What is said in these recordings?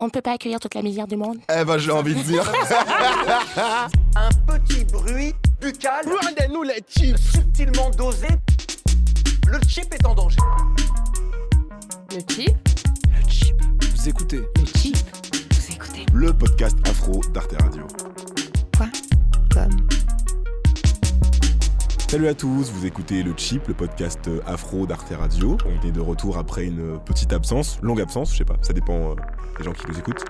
On ne peut pas accueillir toute la misère du monde. Eh ben, j'ai envie de dire. Un petit bruit buccal Rendez-nous les chips. subtilement dosé. Le chip est en danger. Le chip? Le chip. Vous écoutez Le chip. Vous écoutez. le podcast afro d'Arte Radio. Quoi? Comme? Salut à tous, vous écoutez le Chip, le podcast afro d'Arte Radio. On est de retour après une petite absence, longue absence, je sais pas, ça dépend euh, des gens qui nous écoutent.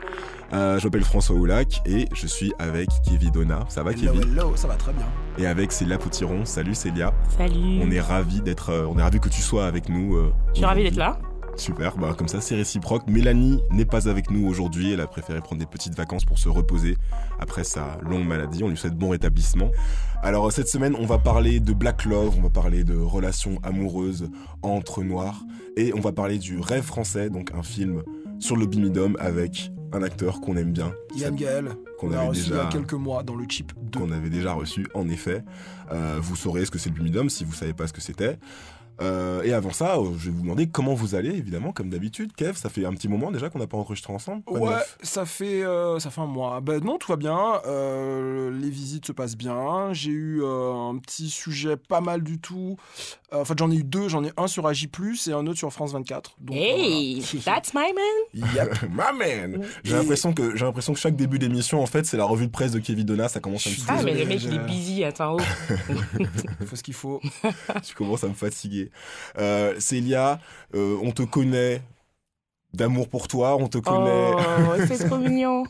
Euh, je m'appelle François Oulac et je suis avec Kevin Donna. Ça va Kevin? hello, ça va très bien. Et avec Célia Potiron. Salut Célia. Salut. On est ravis d'être, euh, on est ravis que tu sois avec nous. euh, Je suis aujourd'hui. d'être là. Super, bah comme ça c'est réciproque. Mélanie n'est pas avec nous aujourd'hui, elle a préféré prendre des petites vacances pour se reposer après sa longue maladie. On lui souhaite bon rétablissement. Alors cette semaine on va parler de Black Love, on va parler de relations amoureuses entre noirs et on va parler du Rêve français, donc un film sur le bimidum avec un acteur qu'on aime bien, Yann Gaël, qu'on avait reçu il y déjà a quelques mois dans le chip 2. qu'on avait déjà reçu, en effet. Euh, vous saurez ce que c'est le bimidum si vous savez pas ce que c'était. Euh, et avant ça, euh, je vais vous demander comment vous allez, évidemment, comme d'habitude. Kev, ça fait un petit moment déjà qu'on n'a pas enregistré ensemble. Ouais, ça fait, euh, ça fait un mois. Ben non, tout va bien. Euh, les visites se passent bien. J'ai eu un petit sujet pas mal du tout. Euh, en fait, j'en ai eu deux. J'en ai un sur AJ+, et un autre sur France 24. Donc, Hey, that's my man. Yep. My man J'ai l'impression que, j'ai l'impression que chaque début d'émission, en fait, c'est la revue de presse de Kevin Donna. Ça commence à me Ah, mais le mec, il est busy. Attends, oh. Il faut ce qu'il faut. Tu commences à me fatiguer. Euh, Célia, euh, on te connaît d'amour pour toi, on te connaît, Oh, c'est trop mignon.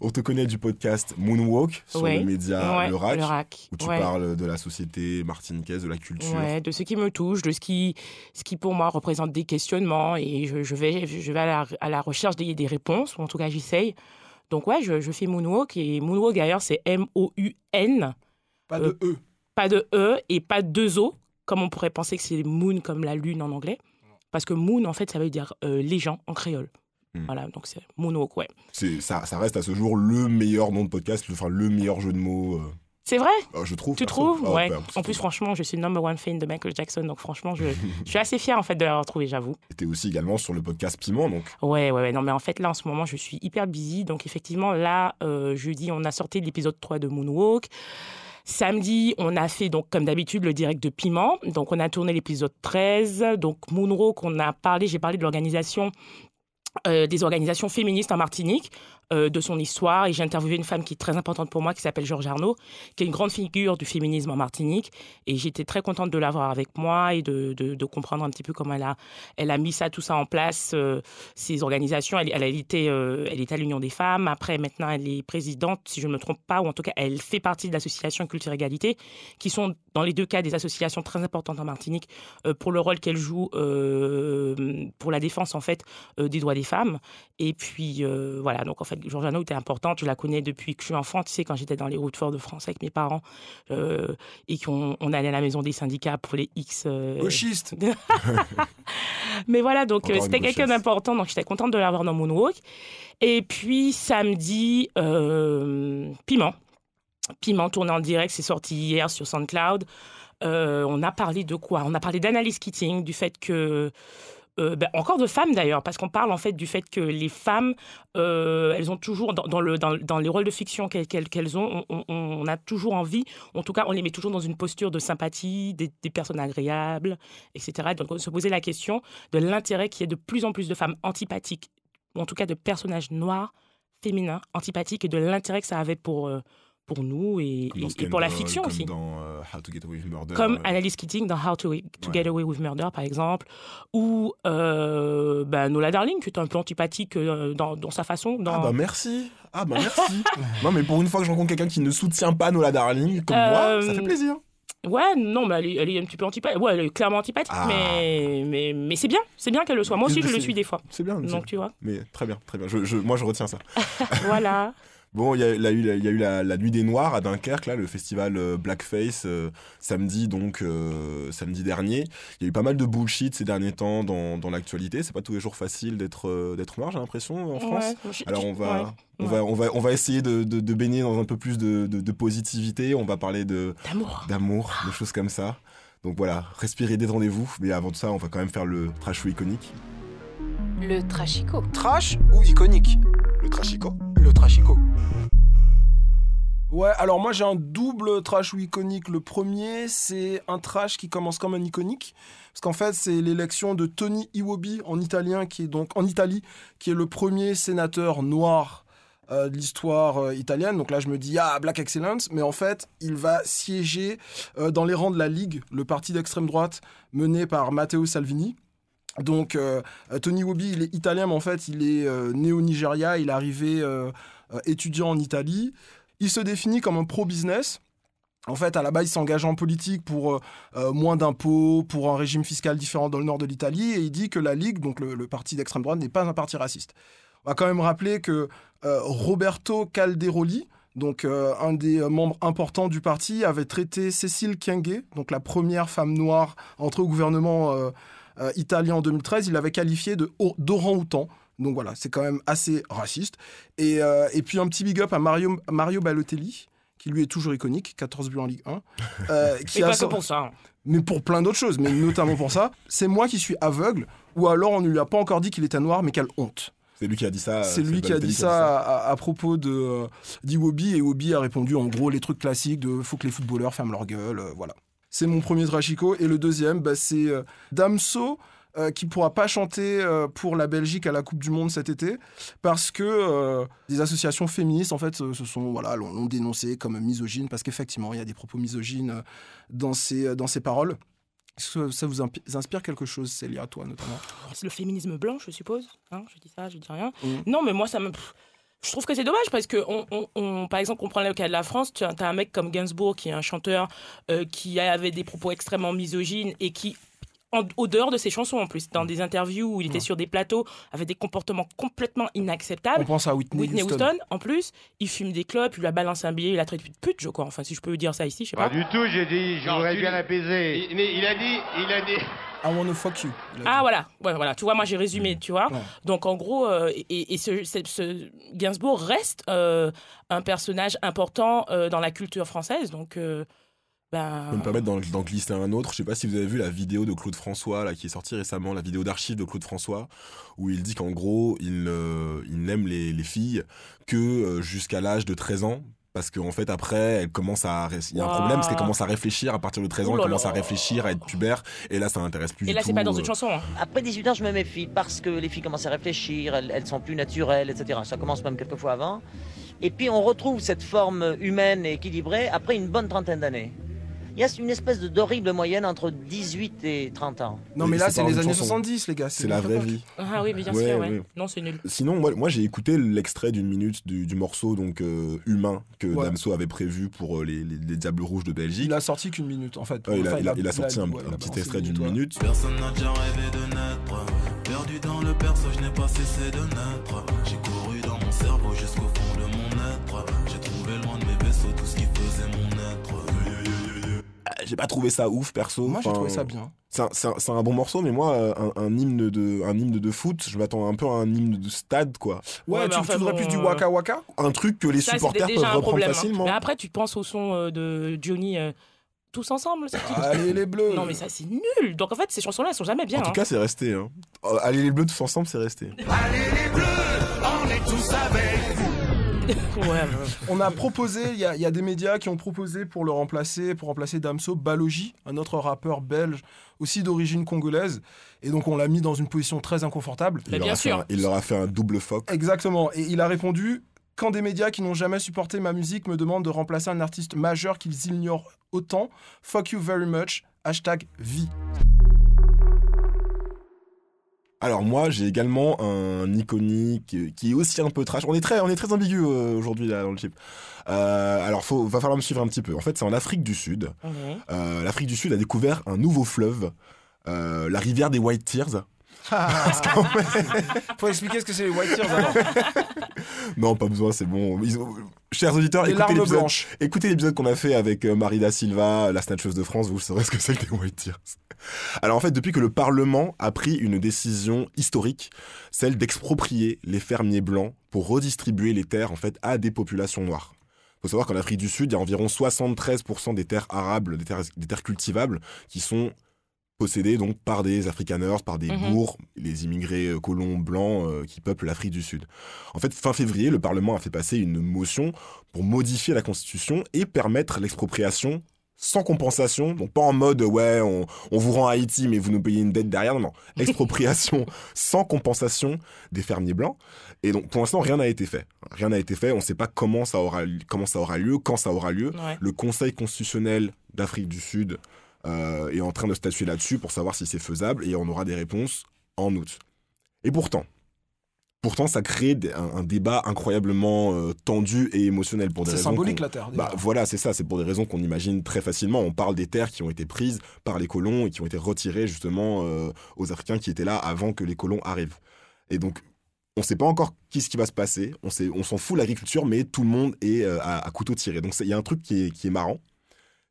on te connaît du podcast Moonwalk sur Ouais. le média ouais, Le Rack. Le où tu ouais. parles de la société martiniquaise, de la culture. De ce qui me touche, de ce qui, ce qui pour moi représente des questionnements et je, je vais, je vais à la, à la recherche des, des réponses, ou en tout cas j'essaye. Donc ouais, je, je fais Moonwalk et Moonwalk d'ailleurs c'est M-O-U-N, Pas de E. pas de E et pas de deux O, comme on pourrait penser que c'est Moon comme la lune en anglais. Parce que Moon en fait ça veut dire euh, les gens en créole. Hmm. Voilà, donc c'est Moonwalk, ouais. Ça, ça reste à ce jour le meilleur nom de podcast, le- enfin le meilleur jeu de mots, euh, C'est vrai? Euh, je trouve. Tu trouves? Ah, Ouais. bah, En plus, franchement, je suis number one fan de Michael Jackson, donc franchement, je, je suis assez fière en fait de l'avoir trouvé, j'avoue. T'es aussi également sur le podcast Piment, donc Ouais, ouais, ouais. Non, mais en fait, là, en ce moment, je suis hyper busy. Donc, effectivement, là, euh, jeudi, on a sorti l'épisode 3 de Moonwalk. Samedi, on a fait, donc, comme d'habitude, le direct de Piment. Donc, on a tourné l'épisode 13. Donc, Moonwalk, on a parlé, j'ai parlé de l'organisation, euh, des organisations féministes en Martinique, euh, de son histoire. Et j'ai interviewé une femme qui est très importante pour moi, qui s'appelle Georges Arnaud, qui est une grande figure du féminisme en Martinique. Et j'étais très contente de l'avoir avec moi et de, de, comprendre un petit peu comment elle a, elle a mis ça, tout ça en place, euh, ces organisations. Elle, elle, euh, elle était à l'Union des femmes. Après, maintenant, elle est présidente, si je ne me trompe pas, ou en tout cas, elle fait partie de l'association Culture Égalité, qui sont dans les deux cas des associations très importantes en Martinique euh, pour le rôle qu'elle joue euh, pour la défense, en fait, euh, des droits des femmes. Et puis, euh, voilà, donc en fait, Georges Arnaud était importante. Je la connais depuis que je suis enfant, tu sais, quand j'étais dans les routes fortes de France avec mes parents euh, et qu'on on allait à la maison des syndicats pour les X. euh, Gauchiste. mais voilà, donc euh, c'était quelqu'un d'important, donc j'étais contente de l'avoir dans Moonwalk. Et puis samedi, euh, Piment. Piment tourné en direct, c'est sorti hier sur SoundCloud. Euh, on a parlé de quoi? On a parlé d'analyse Keating, du fait que euh, ben, encore de femmes d'ailleurs, parce qu'on parle en fait du fait que les femmes, euh, elles ont toujours, dans, le, dans, les rôles de fiction qu'elles qu'elles ont, on, a toujours envie, en tout cas on les met toujours dans une posture de sympathie, des, des personnes agréables, etc. Donc on se posait la question de l'intérêt qu'il y ait de plus en plus de femmes antipathiques, ou en tout cas de personnages noirs, féminins, antipathiques, et de l'intérêt que ça avait pour, euh, pour nous et, et- et pour la fiction comme aussi. dans euh, How to Get Away with Murder. Comme euh, Annalise Keating dans How to, to Ouais. Get Away with Murder, par exemple, ou euh, bah, Nola Darling, qui est un peu antipathique euh, dans, dans sa façon. Dans... Ah bah merci Ah bah merci Non mais pour une fois que je rencontre quelqu'un qui ne soutient pas Nola Darling, comme moi, ça Euh, fait plaisir Ouais, non, mais elle est, elle est un petit peu antipathique. Ouais, elle est clairement antipathique, Ah. mais, mais, mais c'est bien, c'est bien qu'elle le soit. Moi aussi, je le suis des fois. C'est bien, Donc, tu vois, mais très bien, très bien. Je, je- moi je retiens ça. voilà. Bon, il y a, y eu, il y a eu la, la Nuit des Noirs à Dunkerque, là, le festival euh, Blackface, euh, samedi donc, euh, samedi dernier. Il y a eu pas mal de bullshit ces derniers temps dans, dans l'actualité. C'est pas tous les jours facile d'être euh, d'être noir, j'ai l'impression, en France. Ouais, Alors on va, ouais, on ouais. va, on va, on va essayer de, de, de baigner dans un peu plus de, positivité. On va parler de D'amour. de choses comme ça. Donc voilà, respirez, détendez-vous. Mais avant de ça, on va quand même faire le trash show iconique. Le Trashico. Trash ou iconique? Le trashico Le trashico. Ouais, alors moi j'ai un double trash ou iconique. Le premier, c'est un trash qui commence comme un iconique. Parce qu'en fait, c'est l'élection de Tony Iwobi en italien, qui est donc en Italie, qui est le premier sénateur noir euh, de l'histoire euh, italienne. Donc là, je me dis, ah, Black Excellence. Mais en fait, il va siéger euh, dans les rangs de la Ligue, le parti d'extrême droite mené par Matteo Salvini. Donc, euh, Tony Iwobi, il est italien, mais en fait, il est euh, né au Nigeria. Il est arrivé euh, euh, étudiant en Italie. Il se définit comme un pro-business. En fait, à la base, il s'engage en politique pour euh, euh, moins d'impôts, pour un régime fiscal différent dans le nord de l'Italie, et il dit que la Ligue, donc le, parti d'extrême droite, n'est pas un parti raciste. On va quand même rappeler que euh, Roberto Calderoli, donc euh, un des euh, membres importants du parti, avait traité Cécile Kyenge, donc la première femme noire entrée au gouvernement euh, euh, italien en 2013, il l'avait o- d'orang-outan. Donc voilà, c'est quand même assez raciste. Et, euh, et puis un petit big up à Mario, Mario Balotelli, qui lui est toujours iconique, 14 buts en Ligue 1. euh, qui Et a pas que pour ça. hein. mais pour plein d'autres choses, mais notamment pour ça. C'est moi qui suis aveugle, ou alors on ne lui a pas encore dit qu'il était noir, mais quelle honte. C'est lui qui a dit ça. c'est lui qui a Balotelli dit ça à, à propos de euh, d'Iwobi, et Iwobi a répondu en gros les trucs classiques de faut que les footballeurs ferment leur gueule, euh, voilà. C'est mon premier Trachico, et le deuxième, bah, c'est euh, Damso, euh, qui pourra pas chanter euh, pour la Belgique à la Coupe du Monde cet été, parce que euh, des associations féministes, en fait, se, sont, voilà, l'ont dénoncé comme misogyne, parce qu'effectivement, il y a des propos misogynes dans ses, dans paroles. Est-ce que ça vous inspire quelque chose, Célia, toi notamment? C'est le féminisme blanc, je suppose. Hein, je dis ça, je dis rien. Mhm. Non, mais moi, ça me. pff, Je trouve que c'est dommage parce que, on, on- on- par exemple, on prend le cas de la France, tu as, un mec comme Gainsbourg qui est un chanteur euh, qui avait des propos extrêmement misogynes et qui, en, au dehors de ses chansons en plus, dans des interviews où il était Ouais. sur des plateaux, avait des comportements complètement inacceptables. On pense à Whitney, Whitney Houston. Houston, en plus, il fume des clopes, il lui a balancé un billet, il a traité de pute, je crois. Enfin, si je peux dire ça ici, je sais Pas pas. du tout, j'ai dit, je Non, voudrais tu bien l'apaiser. Mais il a dit, il a dit. I wanna fuck you. Ah voilà, ouais, voilà. Tu vois, moi j'ai résumé, tu vois. Ouais. Donc en gros, euh, et, et ce, ce- ce Gainsbourg reste euh, un personnage important euh, dans la culture française. Donc, ben, Je peux me permettre d'en glisser un autre. Je sais pas si vous avez vu la vidéo de Claude François là, qui est sortie récemment, la vidéo d'archives de Claude François, où il dit qu'en gros, il, il n'aime les, les filles que jusqu'à l'âge de 13 ans. Parce qu'en fait, après, elle commence à. Il y a un problème, parce qu'elle commence à réfléchir à partir de 13 ans, elle commence à réfléchir, à être pubère, et là, ça n'intéresse plus et du là c'est pas dans euh, une chanson. hein. Après 18 ans, je me méfie parce que les filles commencent à réfléchir, elles, elles sont plus naturelles, etc. Ça commence même quelques fois avant. Et puis on retrouve cette forme humaine et équilibrée après une bonne trentaine d'années. Il y a une espèce de- d'horrible moyenne entre 18 et 30 ans. Non, mais là, c'est les années chanson. 70, les gars. C'est la vraie vie. Ah oui, bien Ouais, sûr, ouais. ouais. Non, c'est nul. Sinon, moi, moi j'ai écouté l'extrait d'une minute du, du morceau donc euh, humain que Ouais. Damso avait prévu pour euh, les, les, les Diables Rouges de Belgique. Il a sorti qu'une minute, en fait. Ouais, il, a, Enfin, il a- il a sorti un, un petit extrait une d'une minute. Personne n'a déjà rêvé de naître. Perdu dans le berceau, je n'ai pas cessé de naître. J'ai couru dans mon cerveau jusqu'au fond de mon être. J'ai trouvé J'ai pas trouvé ça ouf perso. Moi, j'ai trouvé ça bien. C'est un, c'est un- c'est un bon morceau, mais moi, euh, un, un hymne de, un hymne de foot, je m'attends un peu à un hymne de stade, quoi. Ouais, Ouais, tu, mais enfin, tu voudrais bon, plus du euh, Waka Waka? Un truc que les Ça, supporters peuvent reprendre problème. hein. facilement. Mais après, tu penses au son euh, de Johnny euh, tous ensemble. c'est- Allez, les bleus Non, mais ça, c'est nul. Donc en fait, ces chansons-là, elles sont jamais bien. en tout hein. cas, c'est resté. Hein. Euh, Allez les bleus tous ensemble, c'est resté. Ouais, ouais. On a proposé, il y, a- il y a des médias qui ont proposé pour le remplacer, pour remplacer Damso, Balogi, un autre rappeur belge, aussi d'origine congolaise. Et donc on l'a mis dans une position très inconfortable. Mais il, bien leur a fait sûr. un- il leur a fait un double fuck. Exactement. Et il a répondu quand des médias qui n'ont jamais supporté ma musique me demandent de remplacer un artiste majeur qu'ils ignorent autant, fuck you very much. Hashtag vie. Alors moi, j'ai également un iconique euh, qui est aussi un peu trash. On est très, on est très ambigu euh, aujourd'hui là dans le chip. Euh, alors, faut, va falloir me suivre un petit peu. En fait, c'est en Afrique du Sud. Mhm. Euh, L'Afrique du Sud a découvert un nouveau fleuve, euh, la rivière des White Tears. Faut expliquer ce que c'est les White Tears alors. Non, pas besoin, c'est bon. Ils ont- Chers auditeurs, Les écoutez l'épisode qu'on a fait avec euh, Marida Silva, la snatcheuse de France, vous saurez ce que c'est que des White Tears. Alors en fait, depuis que le Parlement a pris une décision historique, celle d'exproprier les fermiers blancs pour redistribuer les terres en fait à des populations noires. faut savoir qu'en Afrique du Sud, il y a environ 73% des terres arables, des terres, des terres cultivables, qui sont possédés donc par des Afrikaners, par des Mhm. bourgs, les immigrés euh, colons blancs euh, qui peuplent l'Afrique du Sud. En fait, fin février, le Parlement a fait passer une motion pour modifier la Constitution et permettre l'expropriation sans compensation, donc pas en mode ouais on, on vous rend Haïti mais vous nous payez une dette derrière, non, non, expropriation sans compensation des fermiers blancs. Et donc pour l'instant rien n'a été fait, rien n'a été fait, on ne sait pas comment ça aura comment ça aura lieu, quand ça aura lieu. Ouais. Le Conseil constitutionnel d'Afrique du Sud euh, est en train de statuer là-dessus pour savoir si c'est faisable et on aura des réponses en août. Et pourtant, pourtant ça crée un, un débat incroyablement euh, tendu et émotionnel pour des C'est symbolique la Terre. bah voilà, c'est ça, c'est pour des raisons qu'on imagine très facilement. On parle des terres qui ont été prises par les colons et qui ont été retirées justement euh, aux Africains qui étaient là avant que les colons arrivent. Et donc, on ne sait pas encore qu'est-ce qui va se passer. On sait- on s'en fout de l'agriculture, mais tout le monde est euh, à, à couteau tiré. Donc il y a un truc qui est, qui est marrant,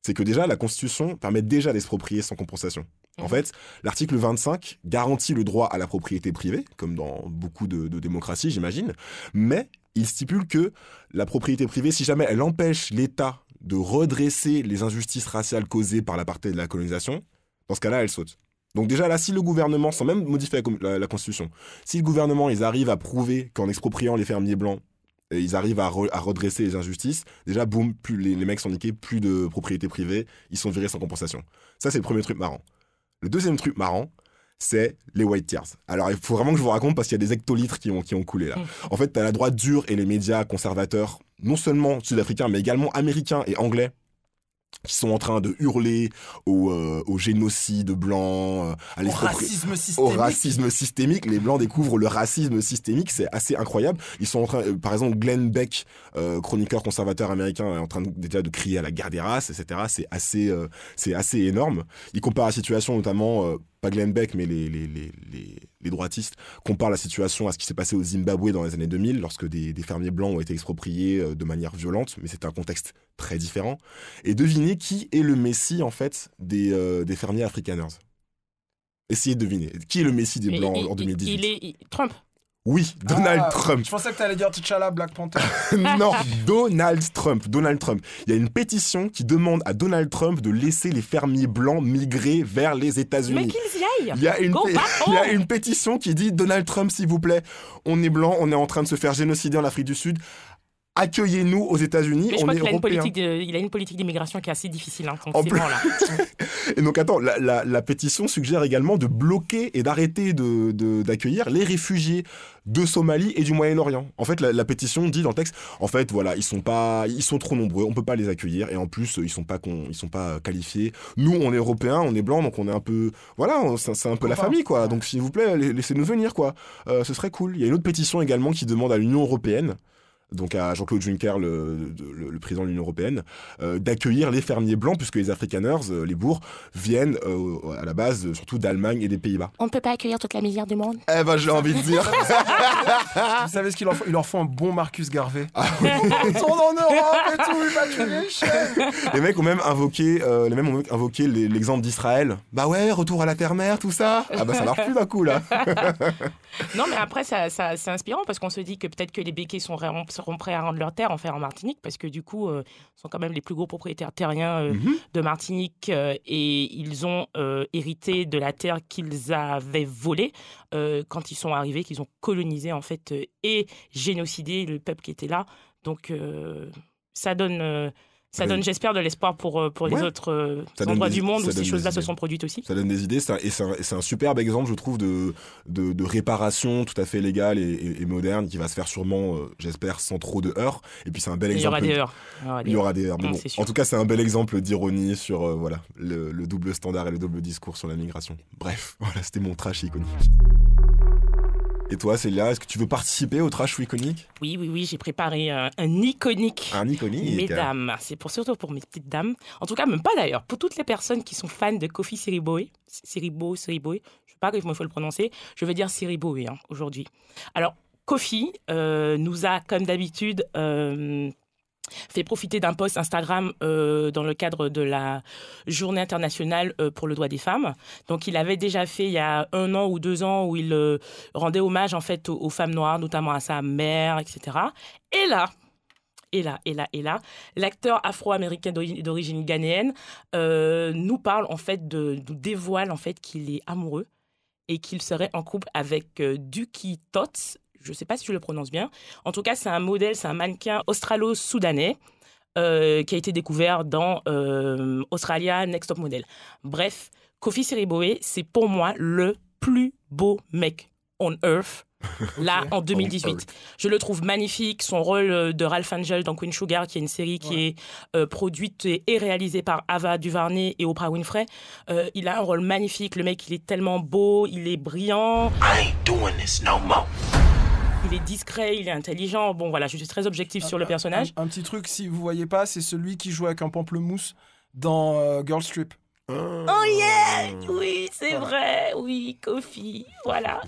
c'est que déjà la Constitution permet déjà d'exproprier sans compensation. En Mhm. fait, l'article 25 garantit le droit à la propriété privée, comme dans beaucoup de, de démocraties, j'imagine, mais il stipule que la propriété privée, si jamais elle empêche l'État de redresser les injustices raciales causées par l'apartheid de la colonisation, dans ce cas-là, elle saute. Donc déjà là, si le gouvernement, sans même modifier la- la Constitution, si le gouvernement, ils arrivent à prouver qu'en expropriant les fermiers blancs, et ils arrivent à, re- à redresser les injustices, déjà, boum, plus les, les mecs sont niqués, plus de propriété privée, ils sont virés sans compensation. Ça, c'est le premier truc marrant. Le deuxième truc marrant, c'est les white tears. Alors, il faut vraiment que je vous raconte parce qu'il y a des hectolitres qui ont, qui ont coulé là. En fait, t'as la droite dure et les médias conservateurs, non seulement sud-africains, mais également américains et anglais, qui sont en train de hurler au, euh, au génocide blanc, euh, à Au racisme au systémique. racisme systémique. Les Blancs découvrent le racisme systémique, c'est assez incroyable. Ils sont en train, euh, par exemple, Glenn Beck, chroniqueur conservateur américain, est en train de- déjà de crier à la guerre des races, etc. C'est assez, c'est assez énorme. Il compare la situation notamment, pas Glenn Beck, mais les, les, les, les, droitistes, comparent la situation à ce qui s'est passé au Zimbabwe dans les années 2000, lorsque des, des fermiers blancs ont été expropriés euh, de manière violente, mais c'était un contexte très différent. Et devinez qui est le messie, en fait, des, euh, des fermiers afrikaners. Essayez de deviner. Qui est le messie des Blancs il- en 2018 Il est il- Trump. Oui, Donald Ah, Trump. Je pensais que t'allais dire T'Challa, Black Panther. non, Donald Trump. Donald Trump. Il y a une pétition qui demande à Donald Trump de laisser les fermiers blancs migrer vers les Mais États-Unis. qu'ils y aillent. Il y, a une Go pé- back il y a home. une pétition qui dit Donald Trump, s'il vous plaît, on est blanc, on est en train de se faire génocider en Afrique du Sud. Accueillez-nous aux États-Unis, Mais je on crois est qu'il a une européens. politique, de- il a une politique d'immigration qui est assez difficile. Hein, En plus- bon, là. Et donc attends, la, la- la pétition suggère également de bloquer et d'arrêter de- de- d'accueillir les réfugiés de Somalie et du Moyen-Orient. En fait, la, la pétition dit dans le texte, en fait, voilà, ils sont pas, ils sont trop nombreux, on peut pas les accueillir et en plus ils sont pas, con- ils sont pas qualifiés. Nous, on est européens, on est blancs, donc on est un peu, voilà, on- c'est c'est un peu la famille quoi. Donc s'il vous plaît, la- laissez-nous venir quoi. Euh, ce serait cool. Il y a une autre pétition également qui demande à l'Union européenne donc à Jean-Claude Juncker, le, le- le président de l'Union européenne, euh, d'accueillir les fermiers blancs, puisque les Afrikaners, euh, les bourgs, viennent euh, à la base euh, surtout d'Allemagne et des Pays-Bas. On ne peut pas accueillir toute la misère du monde? Eh ben, j'ai envie de dire. Vous savez ce qu'il leur faut? Il leur faut un bon Marcus Garvey. Ah Retourne en Europe et tout, repatriation. les mecs ont même invoqué, euh, les mêmes ont invoqué les- l'exemple d'Israël. Bah ouais, retour à la terre-mère, tout ça. Ah bah ça marche plus d'un coup là. Non, mais après, ça, ça- c'est inspirant parce qu'on se dit que peut-être que les béquets sont, ré- seront prêts à rendre leur terre en faire en Martinique parce que du coup, euh, ils sont quand même les plus gros propriétaires terriens euh, Mhm. de Martinique euh, et ils ont euh, hérité de la terre qu'ils avaient volée quand ils sont arrivés, qu'ils ont colonisé en fait et génocidé le peuple qui était là. Donc, ça donne. Ça donne, j'espère, de l'espoir pour, euh, pour les autres euh, endroits des- du monde où ces choses-là se sont produites aussi. Ça donne des idées, ça- et c'est un, superbe exemple, je trouve, de, de, de réparation tout à fait légale et, et- et moderne qui va se faire sûrement, euh, j'espère, sans trop de heurts. Et puis c'est un bel Il y exemple. aura des heures. Il y aura des Il y aura des heurts. bon, en tout cas, c'est un bel exemple d'ironie sur euh, voilà, le, le double standard et le double discours sur la migration. Bref, voilà, c'était mon trash iconique. Et toi, Célia, est-ce que tu veux participer au trash iconique? Oui, oui, oui, j'ai préparé un, un iconique. Un iconique Mesdames, c'est pour surtout pour mes petites dames. En tout cas, même pas d'ailleurs. Pour toutes les personnes qui sont fans de Kofi Siriboe, Siribo, Siriboe, je sais pas comment il faut le prononcer. Je veux dire Siriboe hein, aujourd'hui. Alors, Kofi euh, nous a, comme d'habitude, euh, fait profiter d'un post Instagram euh, dans le cadre de la Journée internationale euh, pour le droit des femmes. Donc, il avait déjà fait il y a un an ou deux ans où il euh, rendait hommage en fait aux, femmes noires, notamment à sa mère, etc. Et là, et là, et là, et là. L'acteur afro-américain d'ori- d'origine ghanéenne nous parle en fait de, nous dévoile en fait qu'il est amoureux et qu'il serait en couple avec Duki Tots. Je ne sais pas si je le prononce bien. En tout cas, c'est un modèle, c'est un mannequin australo-soudanais euh, qui a été découvert dans euh, Australia Next Top Model. Bref, Kofi Siriboe, c'est pour moi le plus beau mec on earth. Là, en 2018. Je le trouve magnifique. Son rôle euh, de Ralph Angel dans Queen Sugar, qui est une série qui est euh, produite et, et réalisée par Ava DuVernay et Oprah Winfrey. Euh, il a un rôle magnifique. Le mec, il est tellement beau, il est brillant. Il est discret, il est intelligent. Bon, voilà, je suis très objectif sur le personnage. Un, un petit truc, si vous voyez pas, c'est celui qui joue avec un pamplemousse dans euh, Girl Strip. Oh yeah Oui, c'est Voilà. vrai. Oui, Kofi. Voilà.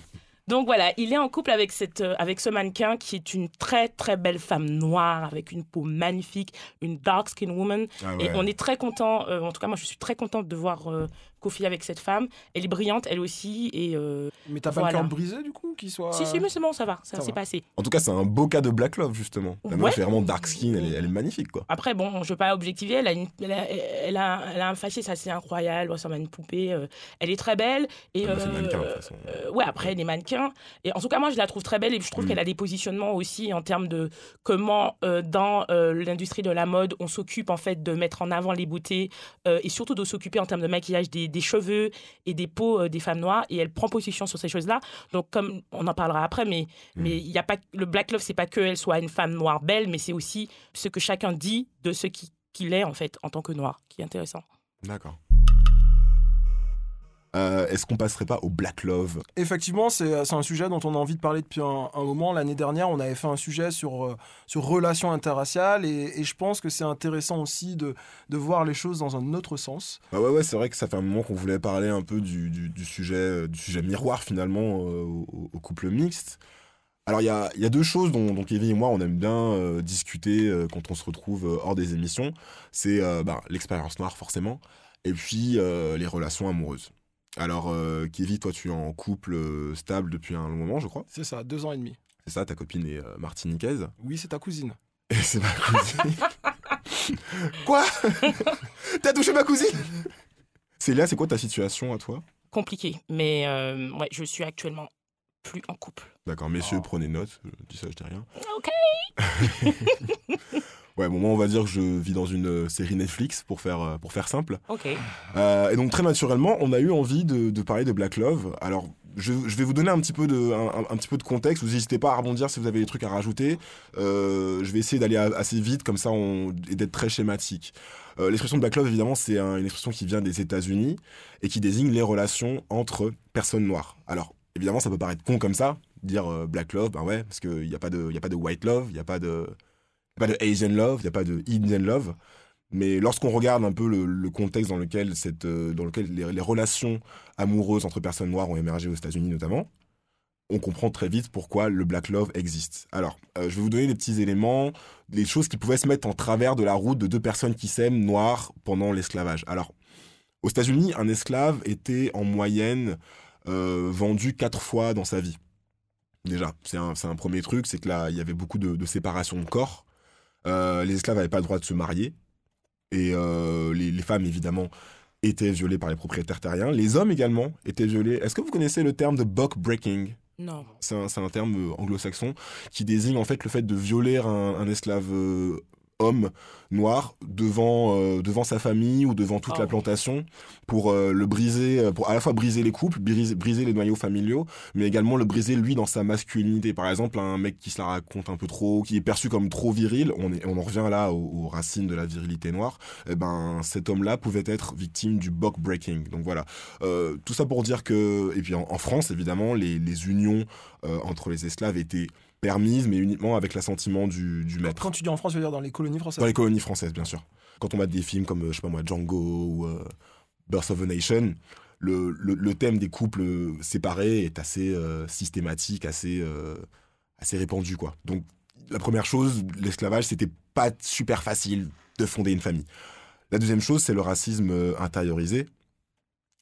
Donc voilà, il est en couple avec, cette, euh, avec ce mannequin qui est une très très belle femme noire avec une peau magnifique, une dark skin woman. Ah Et on est très content, euh, en tout cas moi je suis très contente de voir euh, Kofi avec cette femme. Elle est brillante elle aussi. Et euh, Mais t'as pas le cœur brisé du coup qu'il soit. si, si, mais c'est bon, ça va, ça, ça s'est passé. En tout cas, c'est un beau cas de Black Love, justement. La Ouais. meuf est vraiment dark skin, elle est, elle est magnifique, quoi. Après, bon, je veux pas objectiver, elle a, une, elle a, elle a, elle a un faciès assez incroyable, elle ressemble à une poupée. euh, elle est très belle. Et, Ah, c'est euh, le mannequin, de toute façon. Euh, ouais, après, les mannequins. Et en tout cas, moi, je la trouve très belle et je trouve Mm. qu'elle a des positionnements aussi en termes de comment, euh, dans euh, l'industrie de la mode, on s'occupe en fait de mettre en avant les beautés euh, et surtout de s'occuper en termes de maquillage des, des cheveux et des peaux euh, des femmes noires. Et elle prend position sur ces choses-là. Donc, comme on en parlera après, mais Mm. mais il y a pas le Black Love, c'est pas que elle soit une femme noire belle, mais c'est aussi ce que chacun dit de ce qui- qu'il est en fait en tant que noir, qui est intéressant. D'accord. Euh, Est-ce qu'on passerait pas au Black Love? Effectivement, c'est c'est un sujet dont on a envie de parler depuis un, un moment. L'année dernière, on avait fait un sujet sur, euh, sur relations interraciales et, et je pense que c'est intéressant aussi de, de voir les choses dans un autre sens. Bah ouais, ouais, c'est vrai que ça fait un moment qu'on voulait parler un peu du, du- du sujet, euh, du sujet miroir finalement euh, au, au couple mixte. Alors il y a, y a deux choses dont, dont Kevin et moi on aime bien euh, discuter euh, quand on se retrouve euh, hors des émissions. C'est euh, bah, l'expérience noire forcément, et puis euh, les relations amoureuses. Alors euh, Kevin, toi tu es en couple euh, stable depuis un long moment, je crois. C'est ça, deux ans et demi. C'est ça, ta copine est euh, martiniquaise. Oui, c'est ta cousine. Et c'est ma cousine. quoi? T'as touché ma cousine? Célia, c'est quoi ta situation à toi? Compliqué, mais euh, ouais, je suis actuellement plus en couple. D'accord, messieurs, Oh. prenez note. Je dis ça, je dis rien. Ok. Ouais, bon, moi, on va dire que je vis dans une euh, série Netflix, pour faire, euh, pour faire simple. Ok. Euh, et donc, très naturellement, on a eu envie de, de parler de Black Love. Alors, je, je vais vous donner un petit, peu de, un, petit peu de contexte. Vous n'hésitez pas à rebondir si vous avez des trucs à rajouter. Euh, je vais essayer d'aller assez vite, comme ça, on, et d'être très schématique. Euh, L'expression Black Love, évidemment, c'est un- une expression qui vient des États-Unis et qui désigne les relations entre personnes noires. Alors, évidemment, ça peut paraître con comme ça, dire euh, Black Love, ben ouais, parce qu'il n'y a, pas de- il y a pas de White Love, il n'y a pas de, pas de Asian Love, il n'y a pas de Indian Love. Mais lorsqu'on regarde un peu le, contexte dans lequel, cette, euh, dans lequel les, relations amoureuses entre personnes noires ont émergé aux États-Unis notamment, on comprend très vite pourquoi le Black Love existe. Alors, euh, je vais vous donner des petits éléments, des choses qui pouvaient se mettre en travers de la route de deux personnes qui s'aiment noires pendant l'esclavage. Alors, aux États-Unis, un esclave était en moyenne euh, vendu quatre fois dans sa vie. Déjà, c'est un, un premier truc, c'est que là, il y avait beaucoup de séparation de corps. Euh, les esclaves n'avaient pas le droit de se marier. Et euh, les, les femmes, évidemment, étaient violées par les propriétaires terriens. Les hommes également étaient violés. Est-ce que vous connaissez le terme de buck breaking Non. c'est un, terme euh, anglo-saxon qui désigne en fait le fait de violer un, un esclave homme noir devant, euh, devant sa famille ou devant toute Oh. la plantation pour euh, le briser, euh, pour à la fois briser les couples, briser, briser les noyaux familiaux, mais également le briser lui dans sa masculinité. Par exemple, un mec qui se la raconte un peu trop, qui est perçu comme trop viril, on, est, on en revient là aux, aux racines de la virilité noire, eh ben, cet homme-là pouvait être victime du buck breaking. Donc voilà. Euh, tout ça pour dire que, et puis en, en France évidemment, les, les unions euh, entre les esclaves étaient permises, mais uniquement avec l'assentiment du, du maître. Quand tu dis en France, tu veux dire dans les colonies françaises Dans les colonies françaises, bien sûr. Quand on a des films comme, euh, je sais pas moi, Django ou euh, Birth of a Nation, le, le, le thème des couples euh, séparés est assez euh, systématique, assez, euh, assez répandu, quoi. Donc, la première chose, l'esclavage, c'était pas super facile de fonder une famille. La deuxième chose, c'est le racisme intériorisé.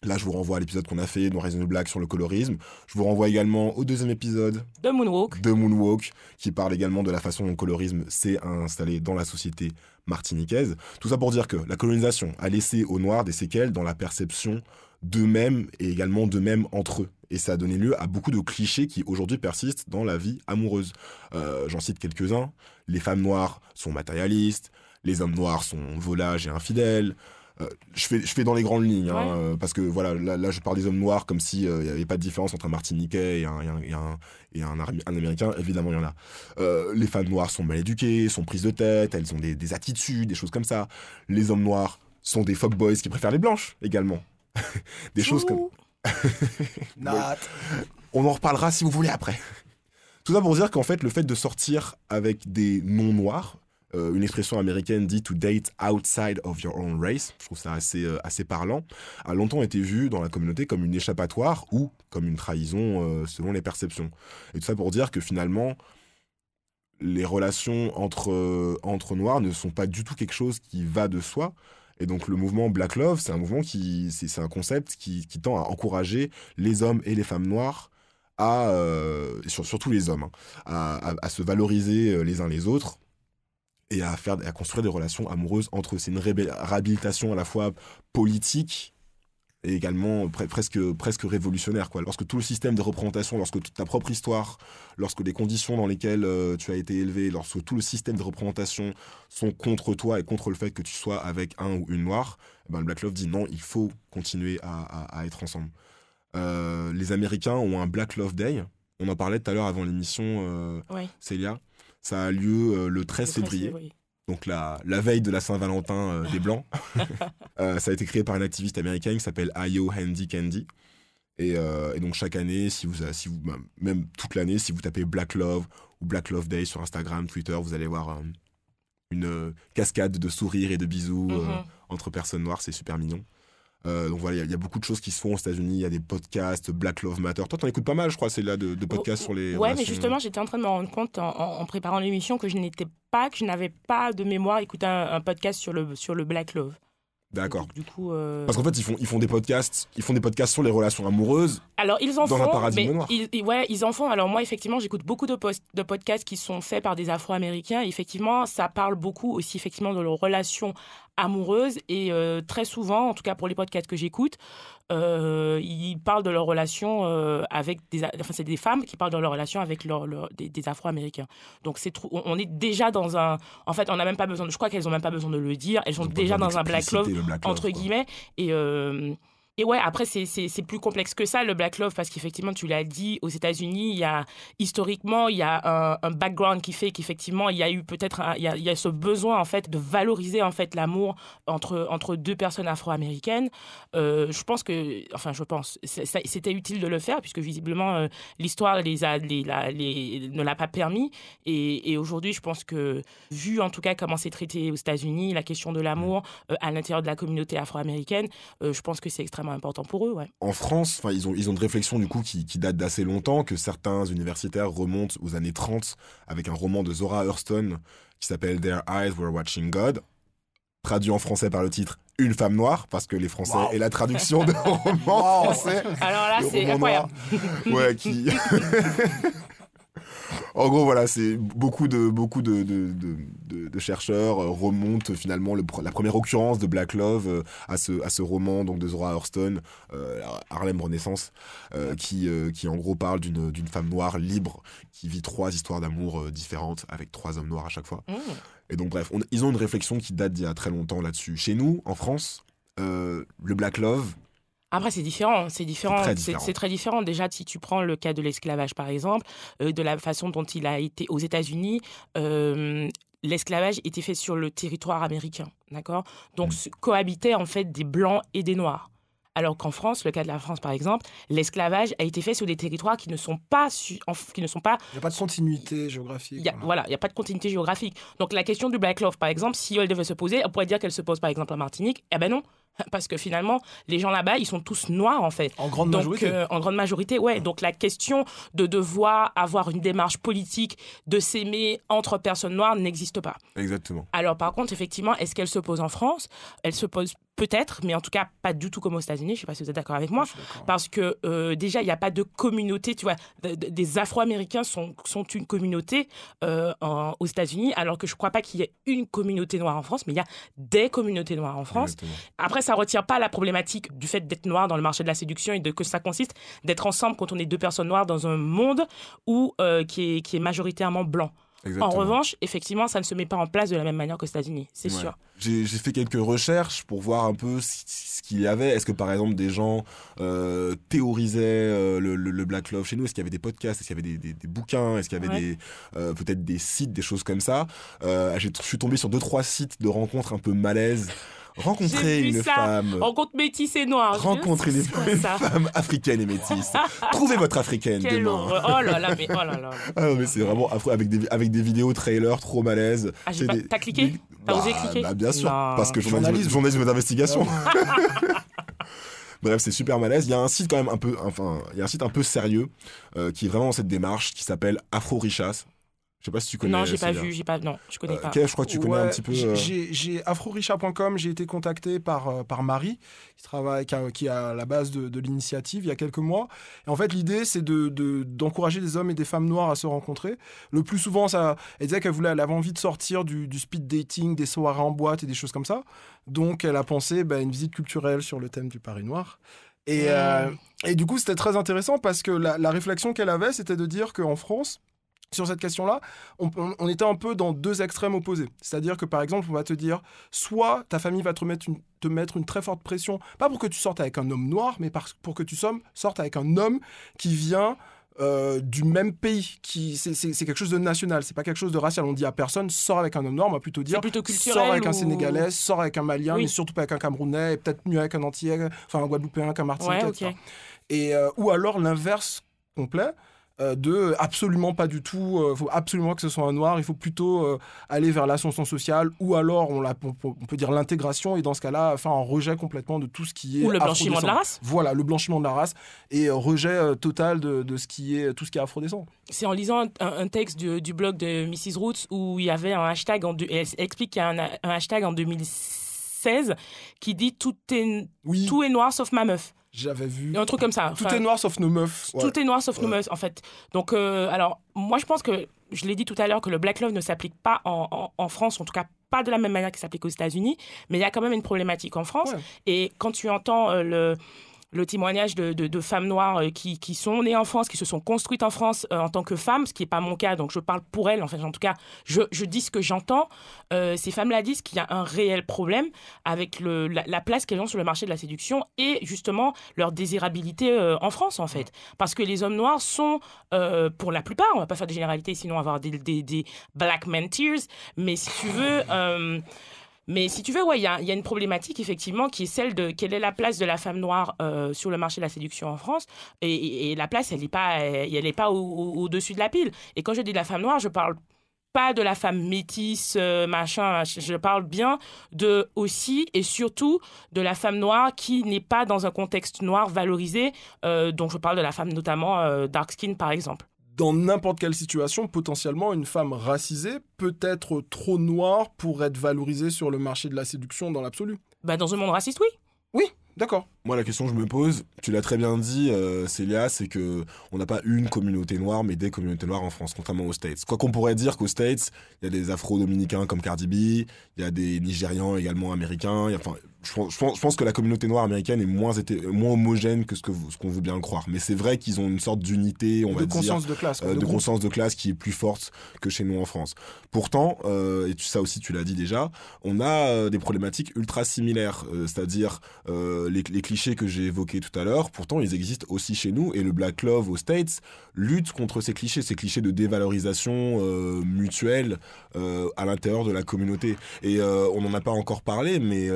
Là, je vous renvoie à l'épisode qu'on a fait, No Reason Black, sur le colorisme. Je vous renvoie également au deuxième épisode De Moonwalk. de Moonwalk, qui parle également de la façon dont le colorisme s'est installé dans la société martiniquaise. Tout ça pour dire que la colonisation a laissé aux Noirs des séquelles dans la perception d'eux-mêmes et également d'eux-mêmes entre eux. Et ça a donné lieu à beaucoup de clichés qui aujourd'hui persistent dans la vie amoureuse. Euh, J'en cite quelques-uns. Les femmes noires sont matérialistes, les hommes noirs sont volages et infidèles. Euh, je, fais, je fais dans les grandes lignes, hein, Ouais. euh, parce que voilà, là, là, je parle des hommes noirs comme s'il n'y avait pas de différence entre un Martiniquais et un, et un, et un, et un Armi- un Américain. Évidemment, il y en a. Euh, les femmes noires sont mal éduquées, sont prises de tête, elles ont des, des attitudes, des choses comme ça. Les hommes noirs sont des fuckboys qui préfèrent les blanches également. des choses comme. On en reparlera si vous voulez après. Tout ça pour dire qu'en fait, le fait de sortir avec des noms noirs, euh, une expression américaine dit to date outside of your own race, je trouve ça assez, euh, assez parlant, a longtemps été vu dans la communauté comme une échappatoire ou comme une trahison euh, selon les perceptions. Et tout ça pour dire que finalement, les relations entre, entre noirs ne sont pas du tout quelque chose qui va de soi. Et donc le mouvement Black Love, c'est un mouvement qui, c'est un concept qui, tend à encourager les hommes et les femmes noires à, surtout les hommes, hein, à, à- se valoriser les uns les autres et à faire, à construire des relations amoureuses entre eux. C'est une réhabilitation à la fois politique et également pre- presque, presque révolutionnaire. Quoi. Lorsque tout le système de représentation, lorsque toute ta propre histoire, lorsque les conditions dans lesquelles euh, tu as été élevé, lorsque tout le système de représentation sont contre toi et contre le fait que tu sois avec un ou une noire, eh ben, le Black Love dit non, il faut continuer à, à- à être ensemble. Euh, les Américains ont un Black Love Day. On en parlait tout à l'heure avant l'émission, euh. Célia. Ça a lieu euh, le 13 Le février février. donc la, la veille de la Saint-Valentin euh, des Blancs. Euh, ça a été créé par une activiste américaine qui s'appelle Ayo Handy Candy. Et, euh, et donc chaque année, si vous, si vous, bah, même toute l'année, si vous tapez Black Love ou Black Love Day sur Instagram, Twitter, vous allez voir une cascade de sourires et de bisous Mhm. entre personnes noires, c'est super mignon. Euh, donc voilà, il y a- il y, a beaucoup de choses qui se font aux États-Unis. Il y a des podcasts, Black Love Matter. Toi, t'en écoutes pas mal, je crois, c'est là de, de podcasts sur les. Ouais, mais justement, j'étais en train de me rendre compte en, préparant l'émission que je n'étais pas, que je n'avais pas de mémoire écouter un, un podcast sur le, sur le Black Love. D'accord. Du coup. euh, Parce qu'en fait, ils font, ils font des podcasts, ils font des podcasts sur les relations amoureuses. Alors, ils en Dans un font. paradigme mais noir. Ils, ouais, ils en font. Alors, moi, effectivement, j'écoute beaucoup de, post- de podcasts qui sont faits par des Afro-Américains. Effectivement, ça parle beaucoup aussi, effectivement, de leurs relations amoureuses. Et euh, très souvent, en tout cas pour les podcasts que j'écoute, euh, ils parlent de leurs relations euh, avec des. Enfin, c'est des femmes qui parlent de leurs relations avec leur- leur- des, des Afro-Américains. Donc, c'est on- est déjà dans un. En fait, on n'a même pas besoin de. Je crois qu'elles n'ont même pas besoin de le dire. Elles sont ont déjà dans un Black Love Black entre quoi. guillemets. Et, et ouais, après, c'est- plus complexe que ça, le Black Love, parce qu'effectivement, tu l'as dit, aux États-Unis, il y a historiquement, il y a un, un background qui fait qu'effectivement, il y a eu peut-être, il il y a ce besoin, en fait, de valoriser, en fait, l'amour entre, entre deux personnes afro-américaines. Euh, je pense que, enfin, je pense, c'était utile de le faire, puisque visiblement, euh, l'histoire les a, les, la- les- ne l'a pas permis. Et, et aujourd'hui, je pense que, vu en tout cas comment c'est traité aux États-Unis, la question de l'amour euh, à l'intérieur de la communauté afro-américaine, je pense que c'est extrêmement important pour eux. Ouais. En France, enfin, ils ont, ils ont une réflexion du coup qui, qui date d'assez longtemps, que certains universitaires remontent aux années 30 avec un roman de Zora Hurston qui s'appelle Their Eyes Were Watching God, traduit en français par le titre Une femme noire, parce que les Français Wow. et la traduction de roman Wow. français. Alors là, c'est incroyable. noir. Ouais, qui. En gros, voilà, c'est beaucoup de beaucoup de, de, de- de- de chercheurs euh, remontent finalement le la première occurrence de Black Love euh, à ce à ce roman donc de Zora Hurston, euh, Harlem Renaissance, euh, qui euh, qui en gros parle d'une d'une femme noire libre qui vit trois histoires d'amour différentes avec trois hommes noirs à chaque fois. Mmh. Et donc bref, on- ils ont une réflexion qui date d'il y a très longtemps là-dessus. Chez nous, en France, le Black Love, Après, c'est différent. C'est différent. très C'est très différent. Déjà, si tu prends le cas de l'esclavage, par exemple, euh, de la façon dont il a été aux États-Unis, euh, l'esclavage était fait sur le territoire américain, d'accord? Donc, Mm. se- cohabitaient en fait des blancs et des noirs. Alors qu'en France, le cas de la France par exemple, l'esclavage a été fait sur des territoires qui ne sont pas, su- qui ne sont pas Il n'y a pas de continuité géographique. Y a, voilà, il n'y a pas de continuité géographique. Donc la question du Black Love, par exemple, si elle devait se poser, on pourrait dire qu'elle se pose par exemple en Martinique. Eh ben non, Parce que finalement, les gens là-bas, ils sont tous noirs en fait. En grande Donc, majorité. euh, en grande majorité, ouais. Donc la question de devoir avoir une démarche politique, de s'aimer entre personnes noires n'existe pas. Exactement. Alors par contre, effectivement, est-ce qu'elle se pose en France? Elle se pose peut-être, mais en tout cas pas du tout comme aux États-Unis. Je sais pas si vous êtes d'accord avec moi. Parce que euh, déjà, il n'y a pas de communauté, tu vois. de- de- des Afro-Américains sont, sont une communauté euh, en- aux États-Unis, alors que je ne crois pas qu'il y ait une communauté noire en France, mais il y a des communautés noires en France. Exactement. Après, ça ne retire pas la problématique du fait d'être noir dans le marché de la séduction et de que ça consiste d'être ensemble quand on est deux personnes noires dans un monde où, euh, qui, est, qui est majoritairement blanc. Exactement. En revanche, effectivement, ça ne se met pas en place de la même manière qu'aux États-Unis, c'est Ouais. sûr. J'ai fait quelques recherches pour voir un peu ce, ce qu'il y avait. Est-ce que par exemple des gens euh, théorisaient euh, le, le- le Black Love chez nous? Est-ce qu'il y avait des podcasts? Est-ce qu'il y avait des, des- des bouquins? Est-ce qu'il y avait Ouais. euh, peut-être des sites, des choses comme ça? Je suis tombé sur deux trois sites de rencontres un peu malaises. Rencontrer une ça. femme. Rencontre métis et noir. Rencontrer une, femme africaine et métisse. Trouvez votre africaine Quelle demain. horreur. Oh là là, mais oh là là. Ah mais c'est vraiment affreux avec des, avec des vidéos trailers trop malaises. Ah, des- t'as cliqué des- T'as osé Bah, cliquer bah, Bien sûr, Non. parce que journalisme, Journalisme. journalisme d'investigation. Bref, c'est super malaise. Il y a un site quand même un peu, enfin, il y a un site un peu sérieux euh, qui est vraiment dans cette démarche qui s'appelle Afro Richas. Je sais pas si tu connais. Non, j'ai pas vu, j'ai pas. Non, je connais Euh, pas. Kev, je crois que tu connais un petit peu. j'ai- euh, J'ai j'ai afroricha.com, j'ai été contacté par, euh, par Marie, qui travaille, qui, a, qui est à la base de, de l'initiative il y a quelques mois. Et en fait, l'idée, c'est de- de- d'encourager des hommes et des femmes noires à se rencontrer. Le plus souvent, ça, elle disait qu'elle voulait, elle avait envie de sortir du, du speed dating, des soirées en boîte et des choses comme ça. Donc, elle a pensé bah, une visite culturelle sur le thème du Paris noir. Et, euh, et du coup, c'était très intéressant parce que la, la réflexion qu'elle avait, c'était de dire qu'en France, sur cette question-là, on, était un peu dans deux extrêmes opposés. C'est-à-dire que, par exemple, on va te dire, soit ta famille va te mettre une, te mettre une très forte pression, pas pour que tu sortes avec un homme noir, mais par- pour que tu sortes avec un homme qui vient euh, du même pays. Qui, c'est, quelque chose de national, c'est pas quelque chose de racial. On dit à personne, sors avec un homme noir, on va plutôt dire, plutôt sors avec un Sénégalais, sors avec un Malien, Oui. mais surtout pas avec un Camerounais, et peut-être mieux avec un Antillais, enfin un Guadeloupéen qu'un Martiniquais. Ouais. Et, euh, ou alors l'inverse complet. Euh, de absolument pas du tout, il faut absolument que ce soit un noir, il faut plutôt euh, aller vers l'ascension sociale, ou alors on, l'a- on peut- on peut dire l'intégration, et dans ce cas-là, enfin un rejet complètement de tout ce qui est Ou le blanchiment de la race. Voilà, le blanchiment de la race, et euh, rejet euh, total de, de ce qui est tout ce qui est afrodescendant. C'est en lisant un, un- un texte du, du blog de Mrs. Roots où il y avait un hashtag, en deux- elle explique qu'il y a un, un hashtag en 2016 qui dit tout est, Oui, tout est noir sauf ma meuf. J'avais vu. Un truc comme ça. Tout Enfin, est noir sauf nos meufs. Ouais. Tout est noir sauf Ouais. meufs, en fait. Donc, euh, alors, moi, je pense que, je l'ai dit tout à l'heure, que le Black Love ne s'applique pas en, en- en France, en tout cas pas de la même manière qu'il s'applique aux États-Unis, mais il y a quand même une problématique en France. Ouais. Et quand tu entends euh, le le témoignage de, femmes noires euh, qui, sont nées en France, qui se sont construites en France euh, en tant que femmes, ce qui n'est pas mon cas, donc je parle pour elles, en tout cas, je, dis ce que j'entends. Euh, ces femmes-là disent qu'il y a un réel problème avec la, la place qu'elles ont sur le marché de la séduction et justement leur désirabilité en France, en fait. Parce que les hommes noirs sont, pour la plupart, on va pas faire de généralité, sinon avoir des, des, des black men tears, mais si tu veux... mais si tu veux, ouais, il y a, une problématique effectivement qui est celle de quelle est la place de la femme noire euh, sur le marché de la séduction en France. Et, la place, elle n'est pas, elle, pas au- au- au-dessus de la pile. Et quand je dis de la femme noire, je parle pas de la femme métisse, euh, machin. Je parle bien de aussi et surtout de la femme noire qui n'est pas dans un contexte noir valorisé. Euh, donc je parle de la femme notamment euh, dark skin par exemple. Dans n'importe quelle situation, potentiellement, une femme racisée peut être trop noire pour être valorisée sur le marché de la séduction dans l'absolu. Bah, dans un monde raciste, oui. Oui, d'accord. Moi, la question que je me pose, tu l'as très bien dit, euh, Célia, c'est que on n'a pas une communauté noire, mais des communautés noires en France, contrairement aux States. Quoi qu'on pourrait dire qu'aux States, il y a des Afro-Dominicains comme Cardi B, il y a des Nigérians également américains. Enfin, je pense, je pense- je pense que la communauté noire américaine est moins, été- moins homogène que ce que vous- ce qu'on veut bien le croire. Mais c'est vrai qu'ils ont une sorte d'unité, on de va dire, conscience de classe. euh, de, groupe. conscience de classe qui est plus forte que chez nous en France. Pourtant, euh, et tu, ça aussi tu l'as dit déjà, on a euh, des problématiques ultra similaires, euh, c'est-à-dire les, les clichés que j'ai évoqués tout à l'heure, pourtant ils existent aussi chez nous, et le Black Love aux States lutte contre ces clichés, ces clichés de dévalorisation euh, mutuelle euh, à l'intérieur de la communauté. Et euh, on n'en a pas encore parlé, mais...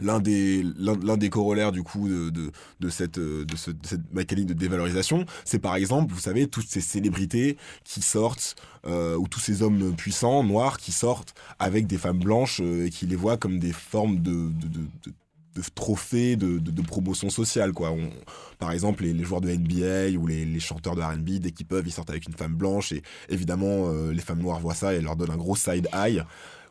L'un des, l'un, des corollaires du coup de, de, cette, de, ce- de cette mécanique de dévalorisation, c'est par exemple, vous savez, toutes ces célébrités qui sortent, ou tous ces hommes puissants, noirs, qui sortent avec des femmes blanches et qui les voient comme des formes de, de, de de de, promotion sociale, quoi. On- par exemple, les, les joueurs de NBA ou les, les chanteurs de R&B, dès qu'ils peuvent, ils sortent avec une femme blanche et évidemment, euh, les femmes noires voient ça et leur donnent un gros side eye.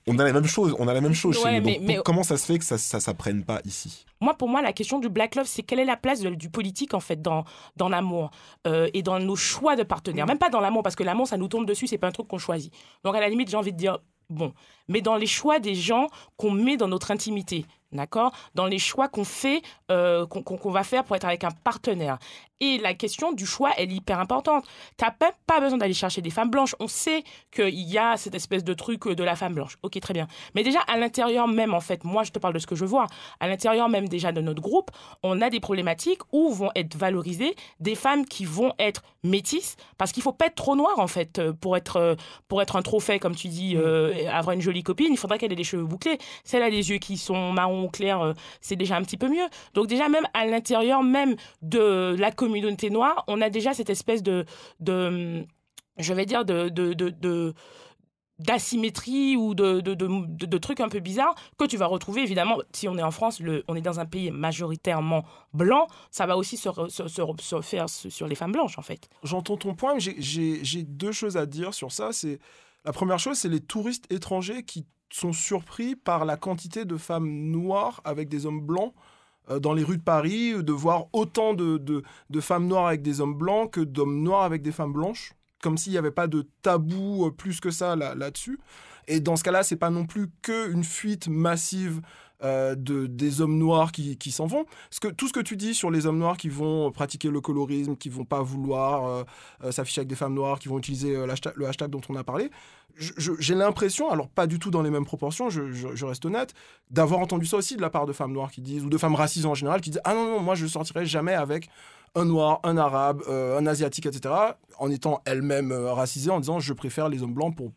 On a la même chose, on a la même chose chez nous. mais- Donc, mais- pour- comment ça se fait que ça, ça s'apprenne pas ici? Moi, pour moi, la question du Black Love, c'est quelle est la place de- du politique, en fait, dans, dans l'amour euh, et dans nos choix de partenaires. Même pas dans l'amour, parce que l'amour, ça nous tombe dessus, c'est pas un truc qu'on choisit. Donc, à la limite, j'ai envie de dire, bon, mais dans les choix des gens qu'on met dans notre intimité, d'accord? Dans les choix qu'on fait, euh, qu'on va faire pour être avec un partenaire. Et la question du choix, elle est hyper importante. T'as même pas besoin d'aller chercher des femmes blanches. On sait qu'il y a cette espèce de truc de la femme blanche. Ok, très bien. Mais déjà, à l'intérieur même, en fait, moi, je te parle de ce que je vois. À l'intérieur même déjà de notre groupe, on a des problématiques où vont être valorisées des femmes qui vont être métisses, parce qu'il faut pas être trop noir, en fait, euh, pour être, euh, pour être un trophée, comme tu dis, euh, avoir une jolie copine. Il faudrait qu'elle ait les cheveux bouclés. Si elle a les yeux qui sont marron ou clair, euh, c'est déjà un petit peu mieux. Donc déjà, même à l'intérieur même de la communauté noire, on a déjà cette espèce de, je vais dire, de, d'asymétrie ou de, de, trucs un peu bizarres que tu vas retrouver évidemment si on est en France on est dans un pays majoritairement blanc ça va aussi se, se, faire sur les femmes blanches en fait J'entends ton point, mais j'ai deux choses à dire sur ça. C'est La première chose, c'est les touristes étrangers qui sont surpris par la quantité de femmes noires avec des hommes blancs euh, dans les rues de Paris, de voir autant de, de, femmes noires avec des hommes blancs que d'hommes noirs avec des femmes blanches, comme s'il n'y avait pas de tabou euh, plus que ça là- là-dessus. Et dans ce cas-là, c'est pas non plus qu'une fuite massive euh, de, des hommes noirs qui, qui s'en vont. Parce que tout ce que tu dis sur les hommes noirs qui vont pratiquer le colorisme, qui vont pas vouloir euh, euh, s'afficher avec des femmes noires, qui vont utiliser euh, le hashtag dont on a parlé, j'ai l'impression, alors pas du tout dans les mêmes proportions, je, je- reste honnête, d'avoir entendu ça aussi de la part de femmes noires qui disent, ou de femmes racisées en général, qui disent Ah non, non, moi je sortirai jamais avec un noir, un arabe, euh, un asiatique, etc., en étant elles-mêmes euh, racisées, en disant Je préfère les hommes blancs pour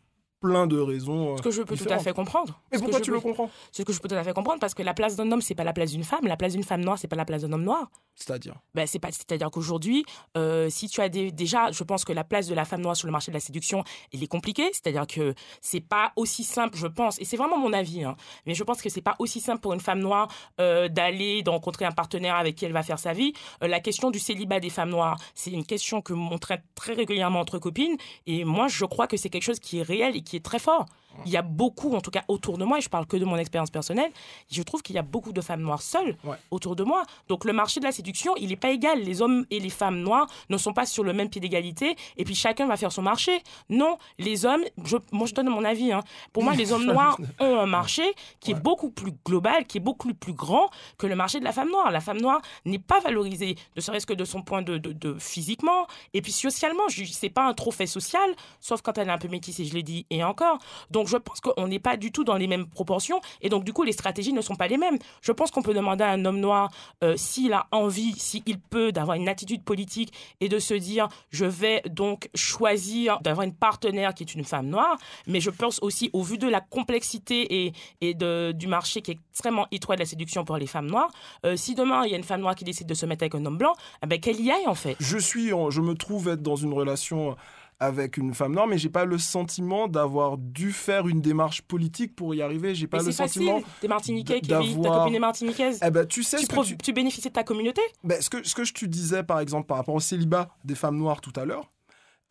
plein de raisons. euh, ce que je peux tout à fait comprendre. Mais que pourquoi tu peux- le comprends ce que je peux tout à fait comprendre parce que la place d'un homme c'est pas la place d'une femme. La place d'une femme noire c'est pas la place d'un homme noir. C'est-à-dire ben, c'est pas c'est à dire qu'aujourd'hui euh, si tu as des, déjà je pense que la place de la femme noire sur le marché de la séduction elle est compliquée. C'est à dire que c'est pas aussi simple je pense et c'est vraiment mon avis hein, mais je pense que c'est pas aussi simple pour une femme noire euh, d'aller de rencontrer un partenaire avec qui elle va faire sa vie. Euh, la question du célibat des femmes noires c'est une question que on traite très régulièrement entre copines et moi je crois que c'est quelque chose qui est réel et qui est très fort il y a beaucoup, en tout cas autour de moi, et je parle que de mon expérience personnelle, je trouve qu'il y a beaucoup de femmes noires seules Ouais. autour de moi. Donc le marché de la séduction, il n'est pas égal. Les hommes et les femmes noires ne sont pas sur le même pied d'égalité, et puis chacun va faire son marché. Non, les hommes, je, moi je donne mon avis, hein. pour moi les hommes noirs ont un marché qui est beaucoup plus global, qui est beaucoup plus grand que le marché de la femme noire. La femme noire n'est pas valorisée, ne serait-ce que de son point de, de, de physiquement, et puis socialement, c'est pas un trophée social, sauf quand elle est un peu métissée, je l'ai dit, et encore. Donc je pense qu'on n'est pas du tout dans les mêmes proportions et donc du coup les stratégies ne sont pas les mêmes. Je pense qu'on peut demander à un homme noir euh, s'il a envie, s'il peut, d'avoir une attitude politique et de se dire je vais donc choisir d'avoir une partenaire qui est une femme noire, mais je pense aussi au vu de la complexité et, et de, du marché qui est extrêmement étroit de la séduction pour les femmes noires, euh, si demain il y a une femme noire qui décide de se mettre avec un homme blanc, eh ben, qu'elle y aille en fait. je suis, je me trouve être dans une relation avec une femme noire, mais j'ai pas le sentiment d'avoir dû faire une démarche politique pour y arriver. J'ai pas Mais le sentiment. t'es martiniquais, Kevin, ta copine est martiniquaise. Eh ben, tu sais Tu, ce que tu- tu bénéficies de ta communauté Ben, ce, que, ce que je te disais, par exemple, par rapport au célibat des femmes noires tout à l'heure,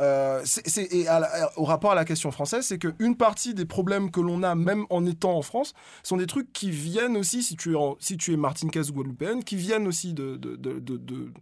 euh, c'est- et à la- au rapport à la question française, c'est qu'une partie des problèmes que l'on a, même en étant en France, sont des trucs qui viennent aussi, si tu es, en- si tu es martiniquaise ou guadeloupéenne, qui viennent aussi de, de, de, de-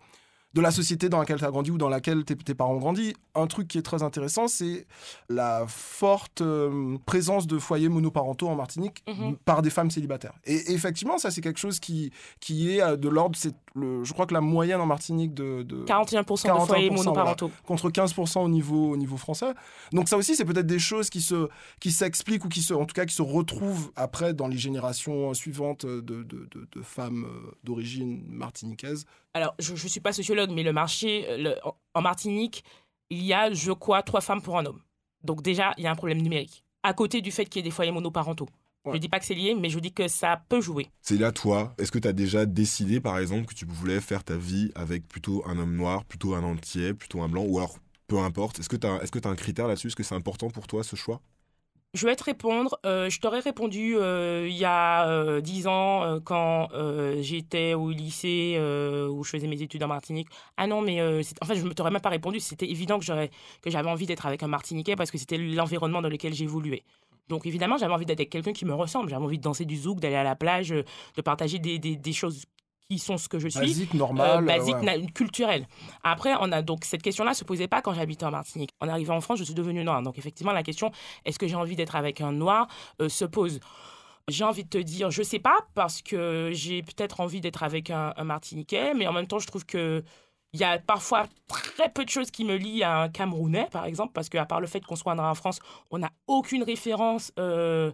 de- la société dans laquelle tu as grandi ou dans laquelle tes, tes parents ont grandi. Un truc qui est très intéressant, c'est la forte euh, présence de foyers monoparentaux en Martinique Mhm. par des femmes célibataires. Et effectivement, ça, c'est quelque chose qui, qui est euh, de l'ordre, c'est le, je crois que la moyenne en Martinique de, de 41% de 41%, foyers monoparentaux. contre 15% au niveau, au niveau français. Donc ça aussi, c'est peut-être des choses qui se qui s'expliquent ou qui se, en tout cas, qui se retrouvent après dans les générations suivantes de, de, de- de femmes euh, d'origine martiniquaise. Alors, je ne suis pas sociologue, mais le marché, euh, le- en- Martinique, il y a, je crois, trois femmes pour un homme. Donc déjà, il y a un problème numérique. À côté du fait qu'il y ait des foyers monoparentaux. Je ne dis pas que c'est lié, mais je dis que ça peut jouer. C'est là, toi, est-ce que tu as déjà décidé, par exemple, que tu voulais faire ta vie avec plutôt un homme noir, plutôt un entier, plutôt un blanc, ou alors peu importe Est-ce que tu est as un critère là-dessus? Est-ce que c'est important pour toi ce choix? Je vais te répondre. Euh, je t'aurais répondu euh, il y a euh, dix ans euh, quand euh, j'étais au lycée où je faisais mes études en Martinique. Ah non, mais en fait, je ne t'aurais même pas répondu. C'était évident que j'avais envie d'être avec un Martiniquais parce que c'était l'environnement dans lequel j'évoluais. Donc évidemment, j'avais envie d'être avec quelqu'un qui me ressemble. J'avais envie de danser du zouk, d'aller à la plage, de partager des choses qui sont ce que je suis. Basique, Euh, normal. basique, ouais. culturelle. Après, on a donc cette question-là se posait pas quand j'habitais en Martinique. En arrivant en France, je suis devenue noire. Donc effectivement, la question est-ce que j'ai envie d'être avec un noir euh, se pose. J'ai envie de te dire, je sais pas, parce que j'ai peut-être envie d'être avec un, un Martiniquais, mais en même temps, je trouve que il y a parfois très peu de choses qui me lient à un Camerounais, par exemple, parce qu'à part le fait qu'on soit en France, on n'a aucune référence euh,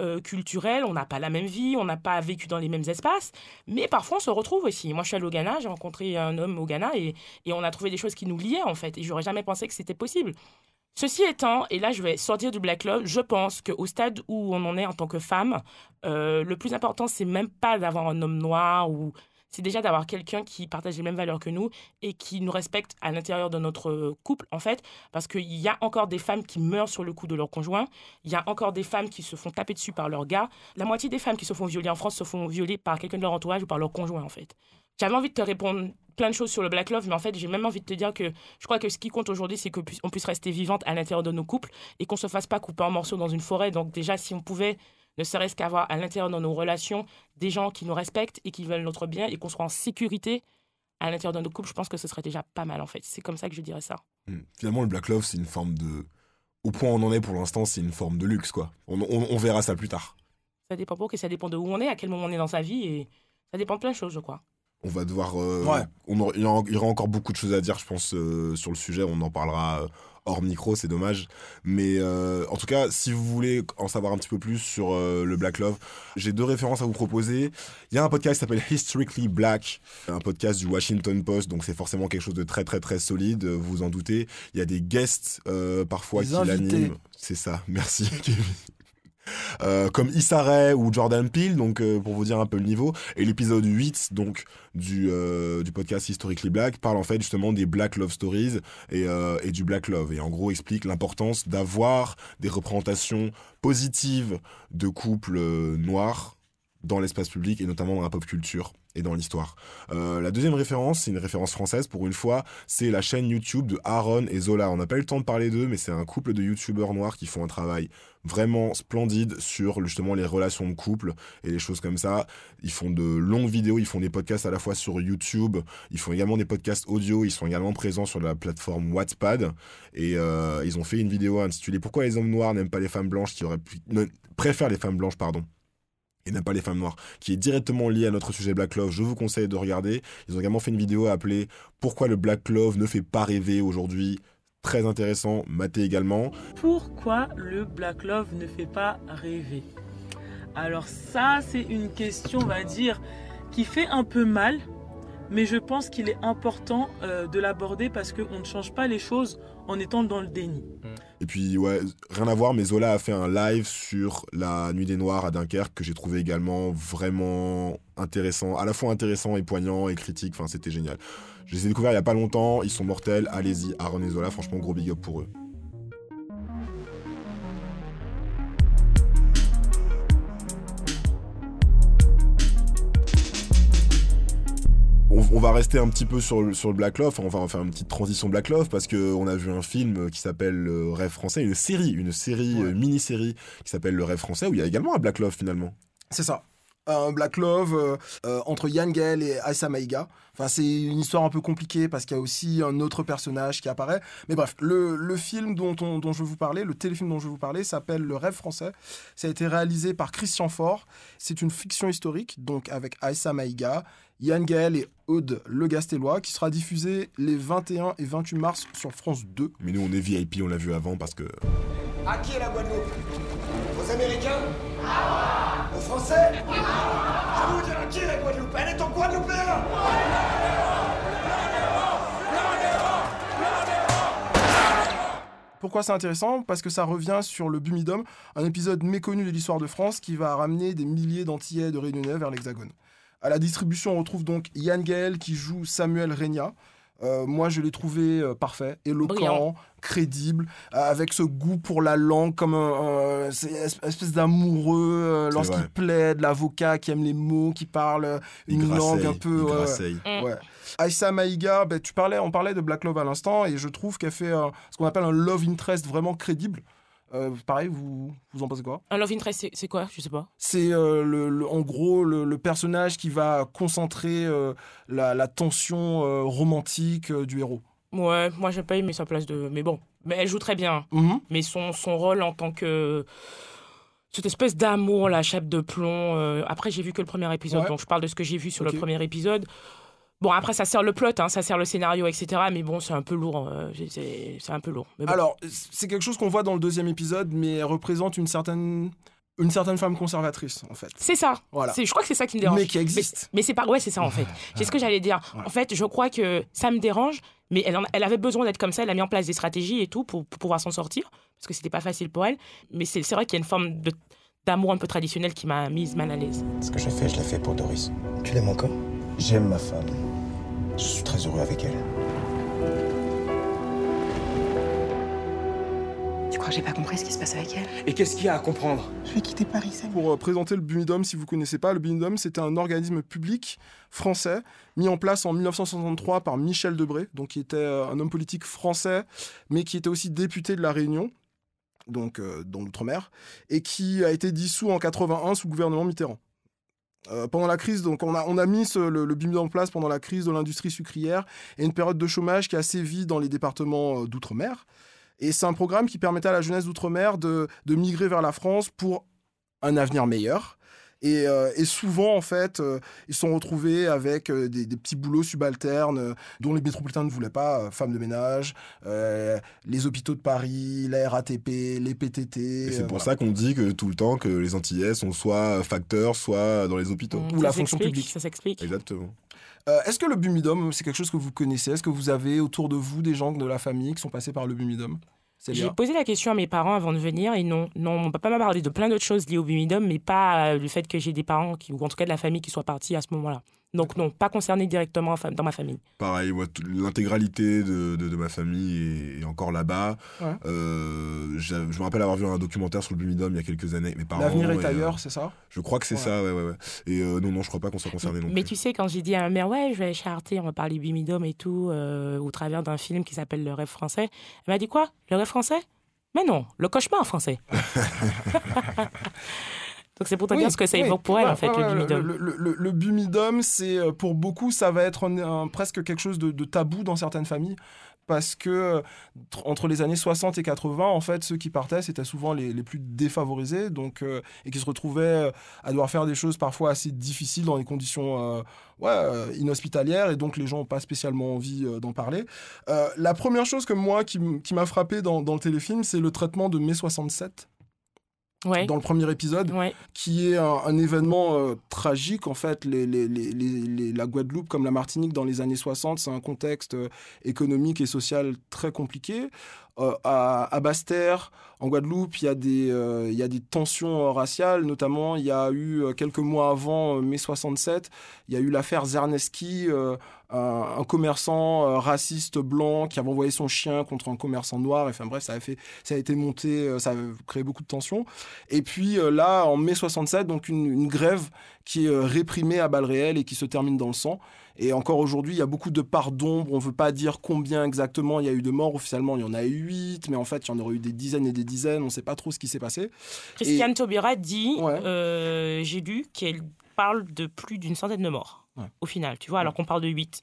euh, culturelle, on n'a pas la même vie, on n'a pas vécu dans les mêmes espaces, mais parfois on se retrouve aussi. Moi, je suis allée au Ghana, j'ai rencontré un homme au Ghana et, et on a trouvé des choses qui nous liaient, en fait, et j'aurais jamais pensé que c'était possible. Ceci étant, et là je vais sortir du Black Love, je pense qu'au stade où on en est en tant que femme, euh, le plus important, c'est même pas d'avoir un homme noir ou c'est déjà d'avoir quelqu'un qui partage les mêmes valeurs que nous et qui nous respecte à l'intérieur de notre couple, en fait, parce qu'il y a encore des femmes qui meurent sur le coup de leur conjoint, il y a encore des femmes qui se font taper dessus par leur gars. La moitié des femmes qui se font violer en France se font violer par quelqu'un de leur entourage ou par leur conjoint, en fait. J'avais envie de te répondre plein de choses sur le Black Love, mais en fait, j'ai même envie de te dire que je crois que ce qui compte aujourd'hui, c'est qu'on puisse rester vivante à l'intérieur de nos couples et qu'on se fasse pas couper en morceaux dans une forêt. Donc déjà, si on pouvait ne serait-ce qu'avoir à l'intérieur de nos relations des gens qui nous respectent et qui veulent notre bien et qu'on soit en sécurité à l'intérieur de nos couples, je pense que ce serait déjà pas mal en fait. C'est comme ça que je dirais ça. Hmm. Finalement, le Black Love, c'est une forme de. Au point où on en est pour l'instant, c'est une forme de luxe, quoi. On, on- on verra ça plus tard. Ça dépend pour que ça dépend de où on est, à quel moment on est dans sa vie et ça dépend de plein de choses, je crois. On va devoir. euh, Ouais. on aura- il y aura- il y aura encore beaucoup de choses à dire, je pense, euh, sur le sujet. On en parlera euh, hors micro, c'est dommage. Mais euh, en tout cas, si vous voulez en savoir un petit peu plus sur euh, le Black Love, j'ai deux références à vous proposer. Il y a un podcast qui s'appelle Historically Black, un podcast du Washington Post, donc c'est forcément quelque chose de très très très solide, vous vous en doutez. Il y a des guests euh, parfois Des qui l'animent. C'est ça, merci Kevin. Euh, comme Issa Rae ou Jordan Peele, donc euh, pour vous dire un peu le niveau. Et l'épisode 8 donc du, euh, du podcast Historically Black parle en fait justement des Black Love Stories et, du Black Love. Et en gros explique l'importance d'avoir des représentations positives de couples noirs dans l'espace public et notamment dans la pop culture et dans l'histoire. Euh, la deuxième référence, c'est une référence française pour une fois, c'est la chaîne YouTube de Aaron et Zola. On n'a pas eu le temps de parler d'eux, mais c'est un couple de youtubeurs noirs qui font un travail vraiment splendide sur justement les relations de couple et les choses comme ça. Ils font de longues vidéos, ils font des podcasts à la fois sur YouTube, ils font également des podcasts audio, ils sont également présents sur la plateforme Wattpad et euh, ils ont fait une vidéo intitulée Pourquoi les hommes noirs n'aiment pas les femmes blanches qui auraient pu... préfèrent les femmes blanches, pardon et n'aiment pas les femmes noires, qui est directement lié à notre sujet Black Love. Je vous conseille de regarder. Ils ont également fait une vidéo appelée Pourquoi le Black Love ne fait pas rêver aujourd'hui? Très intéressant, maté également. Pourquoi le Black Love ne fait pas rêver? Alors ça, c'est une question, on va dire, qui fait un peu mal, mais je pense qu'il est important euh, de l'aborder parce qu'on ne change pas les choses en étant dans le déni. Et puis, ouais, rien à voir, mais Zola a fait un live sur la Nuit des Noirs à Dunkerque que j'ai trouvé également vraiment intéressant, à la fois intéressant et poignant et critique. Enfin, c'était génial. Je les ai découverts il y a pas longtemps, ils sont mortels. Allez-y, Aaron et Zola, franchement, gros big up pour eux. On, on va rester un petit peu sur le, sur le Black Love, enfin, on va faire une petite transition Black Love parce qu'on a vu un film qui s'appelle Le Rêve français, une série, une série, Ouais. euh, mini-série qui s'appelle Le Rêve français où il y a également un Black Love finalement. C'est ça. Un Black Love euh, euh, entre Yann Gale et Aissa Maïga. Enfin, c'est une histoire un peu compliquée parce qu'il y a aussi un autre personnage qui apparaît. Mais bref, le, le film dont, on- dont je vais vous parler, le téléfilm dont je vais vous parler, s'appelle Le Rêve français. Ça a été réalisé par Christian Faure. C'est une fiction historique, donc avec Aissa Maïga, Yann Gaël et Aude Le Gastellois, qui sera diffusé les 21 et 28 mars sur France 2. Mais nous on est VIP, on l'a vu avant parce que À qui est la Guadeloupe? Aux Américains? Aux Pourquoi c'est intéressant? Parce que ça revient sur le Bumidum, un épisode méconnu de l'histoire de France qui va ramener des milliers d'Antillais de Réunionnais vers l'Hexagone. À la distribution, on retrouve donc Yann Gaël qui joue Samuel Regna. Euh, moi, je l'ai trouvé euh, parfait, éloquent, crédible, euh, avec ce goût pour la langue, comme un, espèce d'amoureux euh, lorsqu'il plaide, l'avocat qui aime les mots, qui parle Il une langue grasseille, un peu. il ouais, grasseille. Mm. Ouais. Aïssa Maïga, ben, tu parlais, on parlait de Black Love à l'instant, et je trouve qu'elle fait euh, ce qu'on appelle un love interest vraiment crédible. Euh, pareil, vous, vous en pensez quoi? Un love interest, c'est- quoi? Je sais pas. C'est euh, le, le- en gros le, le personnage qui va concentrer euh, la, la tension romantique du héros. Ouais, moi j'ai pas aimé sa place de. Mais bon, mais elle joue très bien. Mhm. Mais son, son rôle en tant que. Cette espèce d'amour, la chape de plomb. Après, j'ai vu que le premier épisode, Ouais. donc je parle de ce que j'ai vu sur le premier épisode. Bon, après, ça sert le plot, hein, ça sert le scénario, etc. Mais bon, c'est un peu lourd. euh, c'est un peu lourd. Mais bon. Alors, c'est quelque chose qu'on voit dans le deuxième épisode, mais elle représente une certaine, une certaine femme conservatrice, en fait. c'est ça. Voilà. C'est- Je crois que c'est ça qui me dérange. Mais qui existe. Mais c'est pas. Ouais, c'est ça en fait. C'est ce que j'allais dire. Ouais. En fait, je crois que ça me dérange, mais elle, en- elle avait besoin d'être comme ça. Elle a mis en place des stratégies et tout pour, pour pouvoir s'en sortir, parce que c'était pas facile pour elle. Mais c'est vrai qu'il y a une forme d'amour un peu traditionnel qui m'a mise mal à l'aise. Ce que j'ai fait, je l'ai fait pour Doris. Tu l'aimes encore? J'aime ma femme. Je suis très heureux avec elle. Tu crois que j'ai pas compris ce qui se passe avec elle? Et qu'est-ce qu'il y a à comprendre? Je vais quitter Paris, ça Pour euh, présenter le Bumidum, si vous connaissez pas, le Bumidum, c'était un organisme public français mis en place en 1963 par Michel Debré, donc qui était euh, un homme politique français, mais qui était aussi député de la Réunion, donc euh, dans l'outre-mer, et qui a été dissous en 81 sous le gouvernement Mitterrand. Euh, pendant la crise, donc on a, on a mis le, le Bumidum en place pendant la crise de l'industrie sucrière et une période de chômage qui a sévi dans les départements euh, d'outre-mer. Et c'est un programme qui permettait à la jeunesse d'outre-mer de, de migrer vers la France pour un avenir meilleur. Et, euh, et souvent, en fait, euh, ils se sont retrouvés avec euh, des, des petits boulots subalternes euh, dont les métropolitains ne voulaient pas, euh, femmes de ménage, euh, les hôpitaux de Paris, la RATP, les PTT. C'est pour voilà. ça qu'on dit que tout le temps que les Antillais sont soit facteurs, soit dans les hôpitaux. Mm, Ou la fonction publique. Ça s'explique. Exactement. Euh, Est-ce que le Bumidum, c'est quelque chose que vous connaissez? Est-ce que vous avez autour de vous des gens de la famille qui sont passés par le Bumidum J'ai posé la question à mes parents avant de venir et non, non, mon papa m'a parlé de plein d'autres choses liées au Bumidum, mais pas euh, le fait que j'ai des parents qui, ou en tout cas de la famille qui soient partis à ce moment-là. Donc non, pas concerné directement dans ma famille. Pareil, l'intégralité de, de- de ma famille est, est encore là-bas. Ouais. Euh, je me rappelle avoir vu un documentaire sur le Bumidum il y a quelques années avec mes parents. L'avenir et, est euh, ailleurs, c'est ça? je crois que c'est Ouais. ça, ouais, ouais, ouais. Et euh, non, non, je crois pas qu'on soit concerné non Mais plus. tu sais, quand j'ai dit à ma mère, ouais, je vais chez Arte, on va parler Bumidum et tout, euh, au travers d'un film qui s'appelle Le rêve français, elle m'a dit quoi? Le rêve français? Mais non, le cauchemar français. Donc c'est pour te Oui, dire ce que ça oui. évoque pour elle, Ouais, en fait, ouais, le Bumidum. Le, le- Bumidum, c'est euh, pour beaucoup, ça va être un- un- presque quelque chose de, de tabou dans certaines familles. Parce que tr- entre les années 60 et 80, en fait, ceux qui partaient, c'était souvent les, les plus défavorisés, donc euh, et qui se retrouvaient euh, à devoir faire des choses parfois assez difficiles dans des conditions euh, ouais, inhospitalières, et donc les gens n'ont pas spécialement envie euh, d'en parler. La première chose que moi qui, qui m'a frappé dans, dans le téléfilm, c'est le traitement de mai 67 Ouais. dans le premier épisode Ouais. qui est un, un événement euh, tragique. En fait, les, les- les- les- les- la Guadeloupe, comme la Martinique dans les années 60, c'est un contexte euh, économique et social très compliqué. Euh, à, à Basse-Terre, en Guadeloupe, il y, a des, euh, tensions euh, raciales, notamment il y a eu quelques mois avant mai 67, il y a eu l'affaire Zerneski, un, commerçant raciste blanc qui avait envoyé son chien contre un commerçant noir. Enfin bref, ça a, été monté, ça a créé beaucoup de tensions. Et puis là, en mai 67, donc une, une grève qui est réprimée à balles réelles et qui se termine dans le sang. Et encore aujourd'hui, il y a beaucoup de parts d'ombre. On ne veut pas dire combien exactement il y a eu de morts. Officiellement, il y en a eu 8, mais en fait, il y en aurait eu des dizaines et des dizaines. On ne sait pas trop ce qui s'est passé. Christiane Taubira dit, Ouais. euh, j'ai lu qu'elle parle de plus d'une centaine de morts, Ouais. au final, tu vois, alors qu'on parle de 8.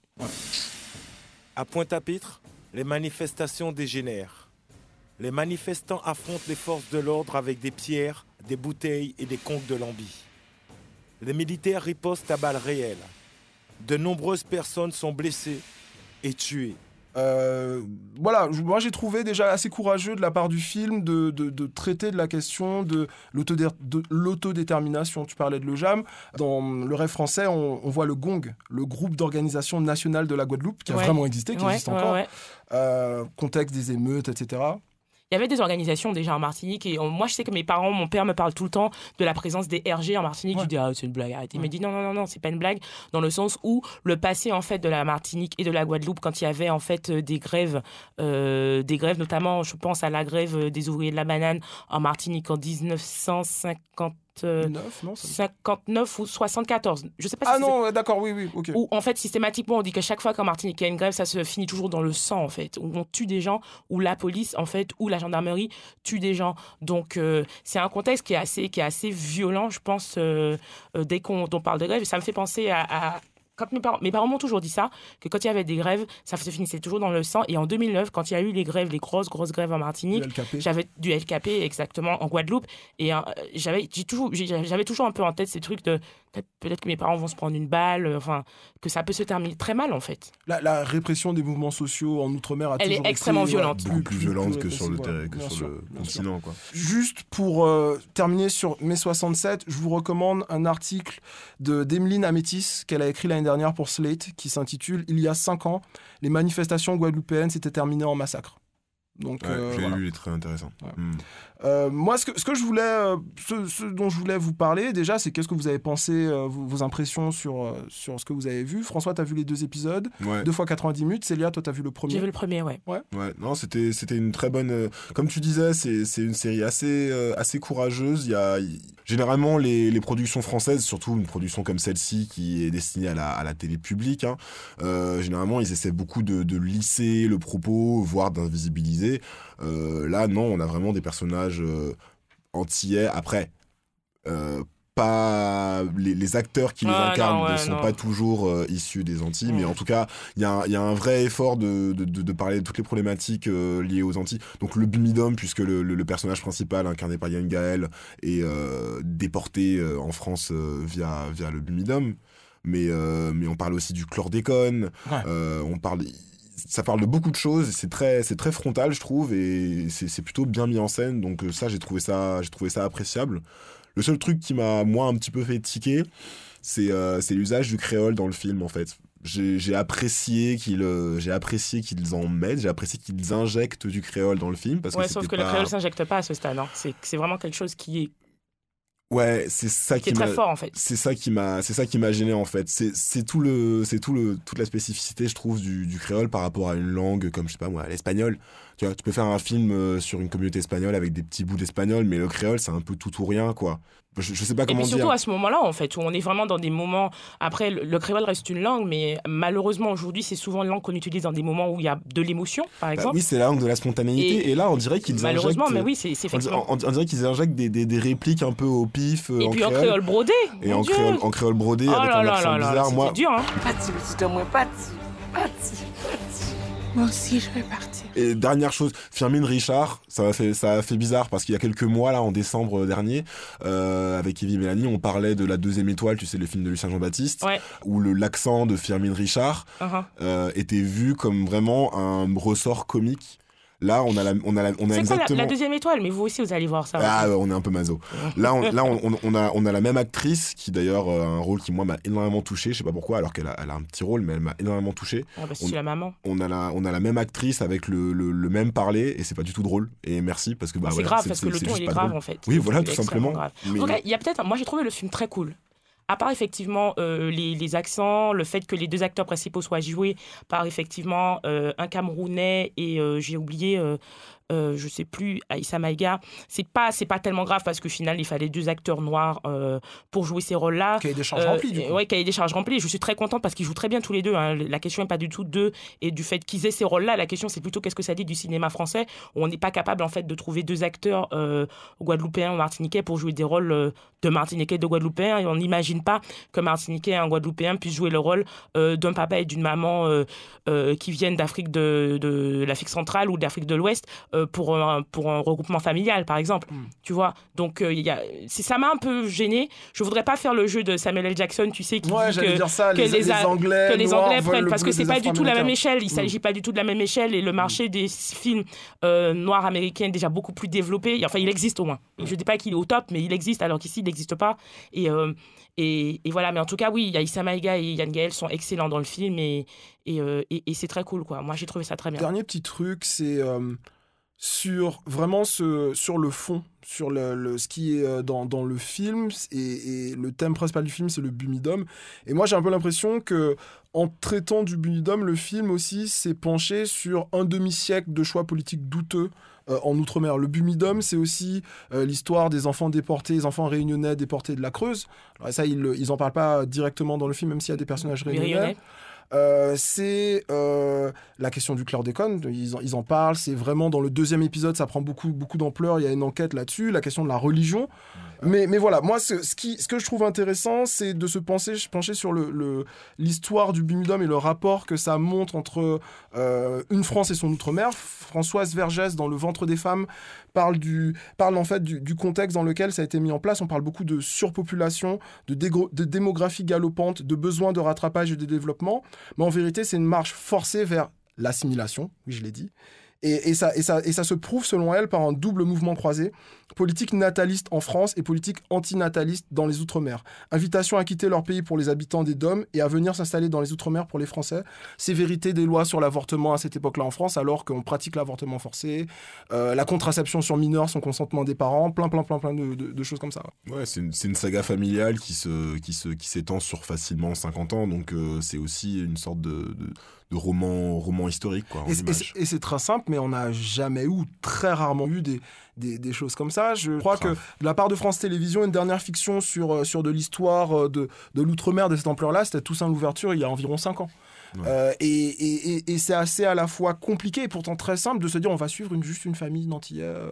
À Pointe-à-Pitre, les manifestations dégénèrent. Les manifestants affrontent les forces de l'ordre avec des pierres, des bouteilles et des conques de lambi. Les militaires ripostent à balles réelles. De nombreuses personnes sont blessées et tuées. Euh, voilà, moi j'ai trouvé déjà assez courageux de la part du film de, de- de traiter de la question de l'autodé- de l'autodétermination. Tu parlais de l'OJAM. Dans le rêve français, on, on voit le GONG, le groupe d'organisation nationale de la Guadeloupe, qui a Ouais. vraiment existé, qui Ouais, existe ouais, encore. ouais. Euh, contexte des émeutes, etc. il y avait des organisations déjà en Martinique et euh, moi je sais que mes parents, mon père me parle tout le temps de la présence des RG en Martinique. Je dis ah c'est une blague, arrête. Il me dit non non non non c'est pas une blague dans le sens où le passé en fait de la Martinique et de la Guadeloupe quand il y avait en fait euh, des grèves, euh, des grèves notamment je pense à la grève des ouvriers de la banane en Martinique en 1950 9, non, ça- 59 ou 74. Je sais pas si Ah non, ouais, d'accord, oui, oui, ok. où en fait systématiquement on dit que chaque fois qu'en Martinique il y a une grève ça se finit toujours dans le sang en fait où on tue des gens où la police en fait ou la gendarmerie tue des gens donc euh, c'est un contexte qui est assez qui est assez violent je pense euh, euh, dès qu'on on parle de grève ça me fait penser à, à- quand mes parents, mes parents m'ont toujours dit ça, que quand il y avait des grèves, ça se finissait toujours dans le sang. Et en 2009, quand il y a eu les grèves, les grosses, grosses grèves en Martinique, j'avais du LKP exactement en Guadeloupe et euh, j'avais j'ai toujours j'avais toujours un peu en tête ces trucs de peut-être que mes parents vont se prendre une balle euh, enfin que ça peut se terminer très mal en fait La, la répression des mouvements sociaux en Outre-mer a Elle est toujours été, extrêmement ouais, violente. Beaucoup plus violente que sur le, ouais, que sur sûr, le continent. Quoi. Juste pour euh, terminer sur mai 67, je vous recommande un article de d'Emeline Amétis qu'elle a écrit l'année dernière pour Slate qui s'intitule Il y a cinq ans, les manifestations guadeloupéennes s'étaient terminées en massacre. Donc, Ouais, euh, je l'ai voilà. lu, il est très intéressant. Ouais. Euh, moi, ce que, ce que je voulais, euh, ce, ce dont je voulais vous parler déjà, c'est qu'est-ce que vous avez pensé, euh, vos, vos impressions sur, euh, sur ce que vous avez vu. François, tu as vu les deux épisodes, Ouais. deux fois 90 minutes. Célia, toi, tu as vu le premier. j'ai vu le premier ouais Ouais, non, c'était c'était une très bonne. euh, comme tu disais, c'est c'est une série assez euh, assez courageuse. Il y a généralement les, les productions françaises, surtout une production comme celle-ci qui est destinée à la à la télé publique. hein, euh, généralement, ils essaient beaucoup de, de lisser le propos, voire d'invisibiliser. Euh, là, non, on a vraiment des personnages euh, antillais. Après. euh, pas les, les acteurs qui les Ah, incarnent ouais, ne sont non. pas toujours euh, issus des Antilles, mais en tout cas, il y, a un- il y a un vrai effort de, de, de- de parler de toutes les problématiques euh, liées aux Antilles. Donc le Bumidum, puisque le, le- le personnage principal, incarné par Yann Gaël, est euh, déporté euh, en France euh, via, via le Bumidum. Mais, euh, mais on parle aussi du chlordécone, Ouais. euh, on parle... Ça parle de beaucoup de choses, c'est très, c'est très frontal, je trouve, et c'est c'est plutôt bien mis en scène. Donc euh, ça, j'ai trouvé ça, j'ai trouvé ça appréciable. Le seul truc qui m'a, moi, un petit peu fait tiquer, c'est euh, c'est l'usage du créole dans le film en fait. J'ai apprécié qu'ils euh, j'ai apprécié qu'ils en mettent, j'ai apprécié qu'ils injectent du créole dans le film parce ouais que sauf que le créole s'injecte pas à ce stade hein. c'est c'est vraiment quelque chose qui est, Ouais, c'est ça qui qui, est très m'a fort en fait c'est ça qui m'a c'est ça qui m'a gêné en fait. C'est c'est tout le c'est tout le toute la spécificité je trouve du, du créole par rapport à une langue comme je sais pas moi l'espagnol. Tu vois, tu peux faire un film euh, sur une communauté espagnole avec des petits bouts d'espagnol mais le créole c'est un peu tout ou rien quoi. Je, je sais pas Et comment puis surtout dire. à ce moment-là, en fait, où on est vraiment dans des moments. Après, le, le créole reste une langue, mais malheureusement aujourd'hui, c'est souvent une langue qu'on utilise dans des moments où il y a de l'émotion, par Bah exemple. oui, c'est la langue de la spontanéité et, Et- là on dirait qu'ils malheureusement, injectent- mais oui, c'est c'est On, dirait- effectivement. on- on dirait qu'ils injectent des, des, des répliques un peu au pif euh, Et en puis en créole, créole brodé. et en créole, en créole brodé Oh avec là un là accent là bizarre. Moi, dur, hein. Moi, aussi, je vais partir. et dernière chose, Firmin Richard, ça a fait ça a fait bizarre parce qu'il y a quelques mois là, en décembre dernier, euh, avec Evie et Mélanie, on parlait de la deuxième étoile, tu sais le film de Lucien Jean-Baptiste, Ouais. où le l'accent de Firmin Richard Uh-huh. euh, était vu comme vraiment un ressort comique. Là, on a la, on a la, on a C'est quoi la, exactement. la deuxième étoile? Mais vous aussi, vous allez voir ça. Ah, ouais, on est un peu mazo. Là, on, là, on, a, on a la même actrice qui d'ailleurs euh, a un rôle qui moi m'a énormément touché. Je sais pas pourquoi, alors qu'elle a, elle a un petit rôle, mais elle m'a énormément touché. Ah, bah, c'est on- la maman. On a la, on a la même actrice avec le, le, le même parler et c'est pas du tout drôle. Et merci parce que bah c'est voilà, grave parce que le ton il est grave drôle. en fait. Oui, voilà, tout simplement. grave. Mais- En tout cas, il y a peut-être. Moi, j'ai trouvé le film très cool. À part effectivement euh, les, accents, le fait que les deux acteurs principaux soient joués par effectivement euh, un Camerounais et euh, j'ai oublié, euh, euh, je sais plus, Aïssa Maïga. C'est pas, c'est pas tellement grave parce qu'au final, il fallait deux acteurs noirs euh, pour jouer ces rôles-là. Cahier des charges Euh, rempli, du coup. Ouais, cahier des charges rempli. Je suis très contente parce qu'ils jouent très bien tous les deux. hein. La question n'est pas du tout d'eux et du fait qu'ils aient ces rôles-là. La question, c'est plutôt qu'est-ce que ça dit du cinéma français où on n'est pas capable en fait de trouver deux acteurs euh, guadeloupéens ou martiniquais pour jouer des rôles euh, de martiniquais et de guadeloupéens. Et on n'imagine pas que martiniquais et un guadeloupéen puissent jouer le rôle euh, d'un papa et d'une maman euh, euh, qui viennent d'Afrique de, de l'Afrique centrale ou d'Afrique de l'Ouest euh, pour un, pour un regroupement familial, par exemple. Mm. Tu vois. Donc euh, il y a, ça m'a un peu gêné. Je voudrais pas faire le jeu de Samuel L. Jackson, tu sais, qui Ouais, dit que dire ça, que les, Anglais, que les noirs Anglais veulent prennent parce que c'est pas du tout la même échelle. Il s'agit pas du tout de la même échelle et le marché des films euh, noirs américains est déjà beaucoup plus développé. Enfin, il existe au moins. Je dis pas qu'il est au top, mais il existe alors qu'ici il n'existe pas. Et, euh, et, et voilà. Mais en tout cas, oui, Issa Maïga et Yann Gaël sont excellents dans le film et, et, euh, c'est très cool quoi. Moi, j'ai trouvé ça très bien. Dernier petit truc, c'est euh, sur vraiment ce, sur le fond, sur le, le- ce qui est euh, dans, dans le film. Et, et le thème principal du film, c'est le bumidum. Et moi, j'ai un peu l'impression que en traitant du bumidum, le film aussi s'est penché sur un demi-siècle de choix politiques douteux euh, en Outre-mer. Le bumidum, c'est aussi euh, l'histoire des enfants déportés, les enfants réunionnais déportés de la Creuse. Alors ça, ils, ils en parlent pas directement dans le film, même s'il y a des personnages réunionnais. Euh, c'est euh, la question du chlordécone, ils en, ils en parlent, c'est vraiment dans le deuxième épisode, ça prend beaucoup, beaucoup d'ampleur, il y a une enquête là-dessus, la question de la religion. Mais, mais voilà, moi, ce, ce, qui, ce que je trouve intéressant, c'est de se pencher sur le- le- l'histoire du bumidum et le rapport que ça montre entre euh, une France et son outre-mer. Françoise Vergès, dans Le ventre des femmes, parle, du, parle en fait du, du contexte dans lequel ça a été mis en place. On parle beaucoup de surpopulation, de, de démographie galopante, de besoin de rattrapage et de développement. Mais en vérité, c'est une marche forcée vers l'assimilation, oui, je l'ai dit. Et, ça, se prouve, selon elle, par un double mouvement croisé politique nataliste en France et politique antinataliste dans les Outre-mer. Invitation à quitter leur pays pour les habitants des DOM et à venir s'installer dans les Outre-mer pour les Français. Sévérité des lois sur l'avortement à cette époque-là en France, alors qu'on pratique l'avortement forcé, euh, la contraception sur mineurs sans consentement des parents, plein, plein, plein, plein de, choses comme ça. Ouais, c'est une, saga familiale qui s'étend sur facilement 50 ans, donc euh, c'est aussi une sorte de, de roman roman historique quoi. en Et c'est- très simple, mais on n'a jamais eu, très rarement eu des, des, des choses comme ça. Je crois que de la part de France Télévisions, une dernière fiction sur, euh, sur de l'histoire euh, de, de l'outre-mer de cette ampleur-là, c'était Toussaint l'ouverture il y a environ 5 ans. Ouais. Euh, et et, et, et c'est assez à la fois compliqué et pourtant très simple de se dire on va suivre une, juste une famille d'Antillais euh,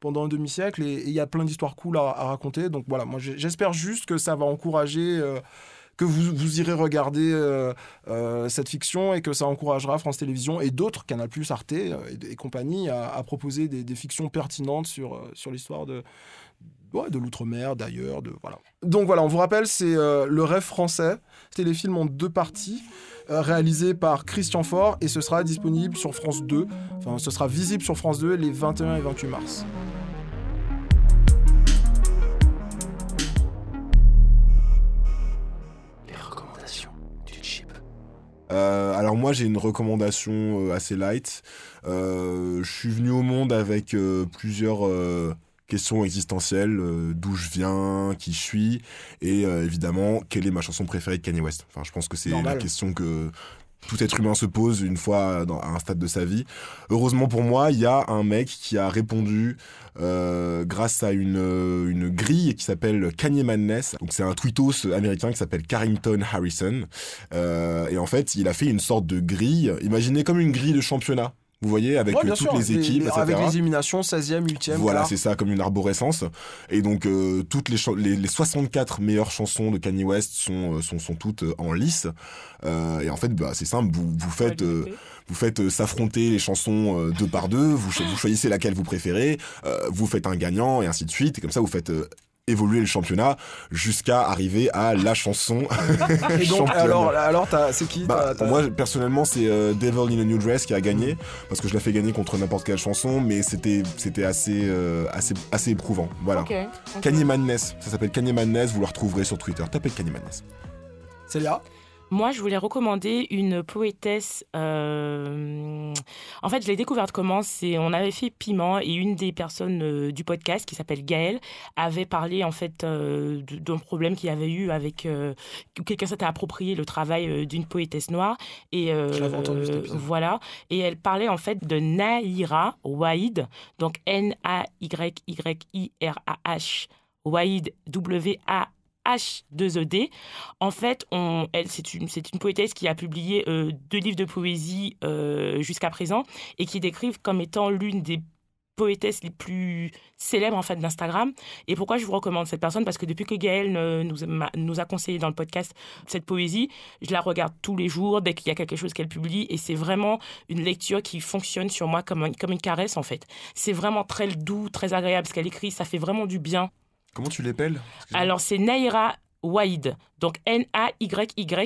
pendant un demi-siècle et il y a plein d'histoires cool à, à raconter. Donc voilà, moi j'espère juste que ça va encourager, euh, que vous, vous irez regarder euh, euh, cette fiction et que ça encouragera France Télévisions et d'autres, Canal+, Arte euh, et, compagnie, à, proposer des, des fictions pertinentes sur, sur l'histoire de, de l'outre-mer, d'ailleurs. De, voilà. Donc voilà, on vous rappelle, c'est Le Rêve français, téléfilm en deux parties, euh, réalisé par Christian Faure et ce sera disponible sur France 2, enfin ce sera visible sur France 2 les 21 et 28 mars. Euh, alors moi j'ai une recommandation euh, assez light. Euh, je suis venu au monde avec plusieurs questions existentielles, euh, d'où je viens, qui je suis, et euh, évidemment quelle est ma chanson préférée de Kanye West. Enfin je pense que c'est la question que tout être humain se pose une fois dans, à un stade de sa vie. Heureusement pour moi, il y a un mec qui a répondu euh, grâce à une, euh, une grille qui s'appelle Kanye Madness. Donc c'est un tweetos américain qui s'appelle Carrington Harrison. Euh, et en fait, il a fait une sorte de grille, imaginez comme une grille de championnat. Vous voyez, avec Ouais, euh, toutes sûr, les équipes, etc. Avec les éliminations, 16e, 8e. Voilà, c'est ça, comme une arborescence. Et donc, euh, toutes les, les, les 64 meilleures chansons de Kanye West sont, euh, sont, sont toutes en lice. Euh, et en fait, bah, c'est simple, vous, vous faites, euh, vous faites euh, s'affronter les chansons euh, deux par deux, vous, cho- vous choisissez laquelle vous préférez, euh, vous faites un gagnant, et ainsi de suite. Et comme ça, vous faites euh, évoluer le championnat jusqu'à arriver à la chanson. Et donc, alors, alors t'as- c'est qui Bah, t'as- t'as- moi personnellement c'est euh, Devil in a New Dress qui a gagné parce que je l'ai fait gagner contre n'importe quelle chanson mais c'était c'était assez euh, assez assez éprouvant voilà Ok. ok. Kanye Madness ça s'appelle Kanye Madness vous le retrouverez sur Twitter tapez Kanye Madness Célia? Moi, je voulais recommander une poétesse. euh, En fait, je l'ai découverte comment? C'est on avait fait Piment et une des personnes euh, du podcast qui s'appelle Gaëlle avait parlé en fait euh, d'un problème qu'il y avait eu avec que quelqu'un s'était approprié le travail d'une poétesse noire et Je l'avais entendu, voilà et elle parlait en fait de Naïra Waïd donc N A Y Y I R A H Waïd W A H2ED. En fait, elle, c'est une, poétesse qui a publié euh, deux livres de poésie euh, jusqu'à présent et qui décrivent comme étant l'une des poétesses les plus célèbres en fait d'Instagram. Et pourquoi je vous recommande cette personne? Parce que depuis que Gaëlle euh, nous, a- conseillé dans le podcast cette poésie, je la regarde tous les jours dès qu'il y a quelque chose qu'elle publie et c'est vraiment une lecture qui fonctionne sur moi comme, comme une caresse en fait. C'est vraiment très doux, très agréable ce qu'elle écrit, ça fait vraiment du bien. Comment tu Excuse-moi. Alors, c'est Naïra Waïd. Donc,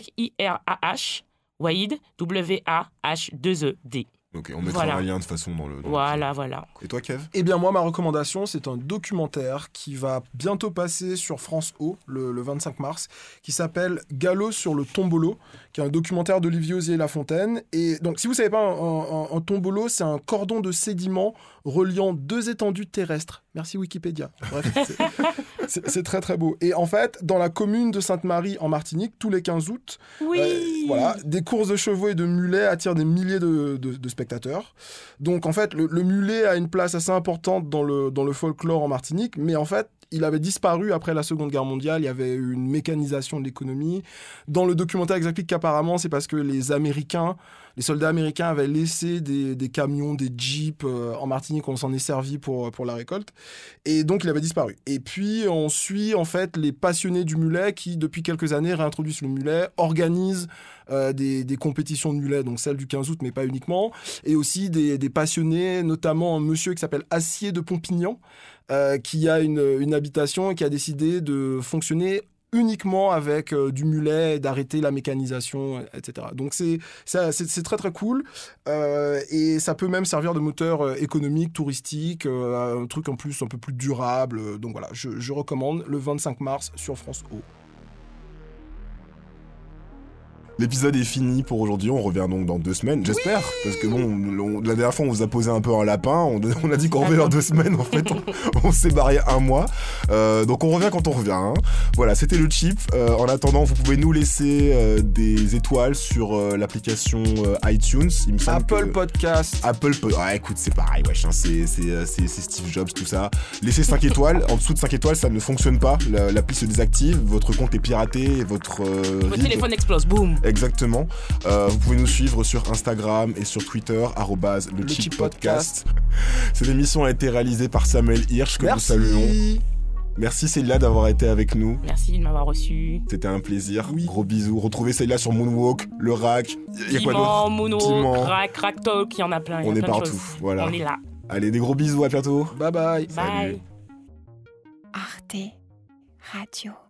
N-A-Y-Y-I-R-A-H. Waïd, W-A-H-2-E-D. Ok, on mettra Voilà. un lien de toute façon dans le. dans le- Voilà, voilà. Et toi, Kev? Eh bien, moi, ma recommandation, c'est un documentaire qui va bientôt passer sur France O le, le 25 mars, qui s'appelle Galop sur le tombolo, qui est un documentaire d'Olivier Osier-Lafontaine. Et donc, si vous savez pas, un, un- un tombolo, c'est un cordon de sédiments reliant deux étendues terrestres. Merci Wikipédia. Bref, c'est- très très beau. Et en fait, dans la commune de Sainte-Marie en Martinique, tous les 15 août, Oui. euh, voilà, des courses de chevaux et de mulets attirent des milliers de, de- de spectateurs. Donc en fait, le, le mulet a une place assez importante dans le, dans le folklore en Martinique, mais en fait, il avait disparu après la Seconde Guerre mondiale. Il y avait eu une mécanisation de l'économie. Dans le documentaire, ils expliquent qu'apparemment, c'est parce que les Américains, les soldats américains avaient laissé des, camions, des jeeps euh, en Martinique. On s'en est servi pour, pour la récolte. Et donc, il avait disparu. Et puis, on suit en fait les passionnés du mulet qui, depuis quelques années, réintroduisent le mulet, organisent euh, des, des compétitions de mulet, donc celle du 15 août, mais pas uniquement, et aussi des, des passionnés, notamment un monsieur qui s'appelle Acier de Pompignan, euh, qui a une, habitation et qui a décidé de fonctionner uniquement avec euh, du mulet, et d'arrêter la mécanisation, etc. Donc c'est très très cool euh, et ça peut même servir de moteur économique, touristique, un truc en plus un peu plus durable. Donc voilà, je, je recommande le 25 mars sur France O. L'épisode est fini pour aujourd'hui. On revient donc dans deux semaines, j'espère. Parce que bon, on- la dernière fois, on vous a posé un peu un lapin. On, on a dit qu'on revenait dans deux semaines. En fait, on, on s'est barré un mois. Euh, donc on revient quand on revient. hein. Voilà, c'était le chip. Euh, en attendant, vous pouvez nous laisser euh, des étoiles sur l'application iTunes. Il me semble Apple que- Podcast. Apple Pod- Ouais, écoute, c'est pareil, wesh, hein, c'est, c'est, c'est- c'est Steve Jobs, tout ça. Laissez 5 étoiles. En dessous de 5 étoiles, ça ne fonctionne pas. La- L'appli se désactive. Votre compte est piraté. Votre, Votre téléphone explose, boum. Exactement. Euh, vous pouvez nous suivre sur Instagram et sur Twitter, arrobase le, Cheap Podcast. Cette émission a été réalisée par Samuel Hirsch, que nous saluons. Merci Célia d'avoir été avec nous. Merci de m'avoir reçu. C'était un plaisir. Gros bisous. Retrouvez Célia sur Moonwalk, le rack. Il y a quoi Piment, d'autre mono, Piment. crack, crack talk, il y en a plein. il y a On est plein partout. Voilà. On est là. Allez, des gros bisous. À bientôt. Bye bye. Bye. Arte Radio.com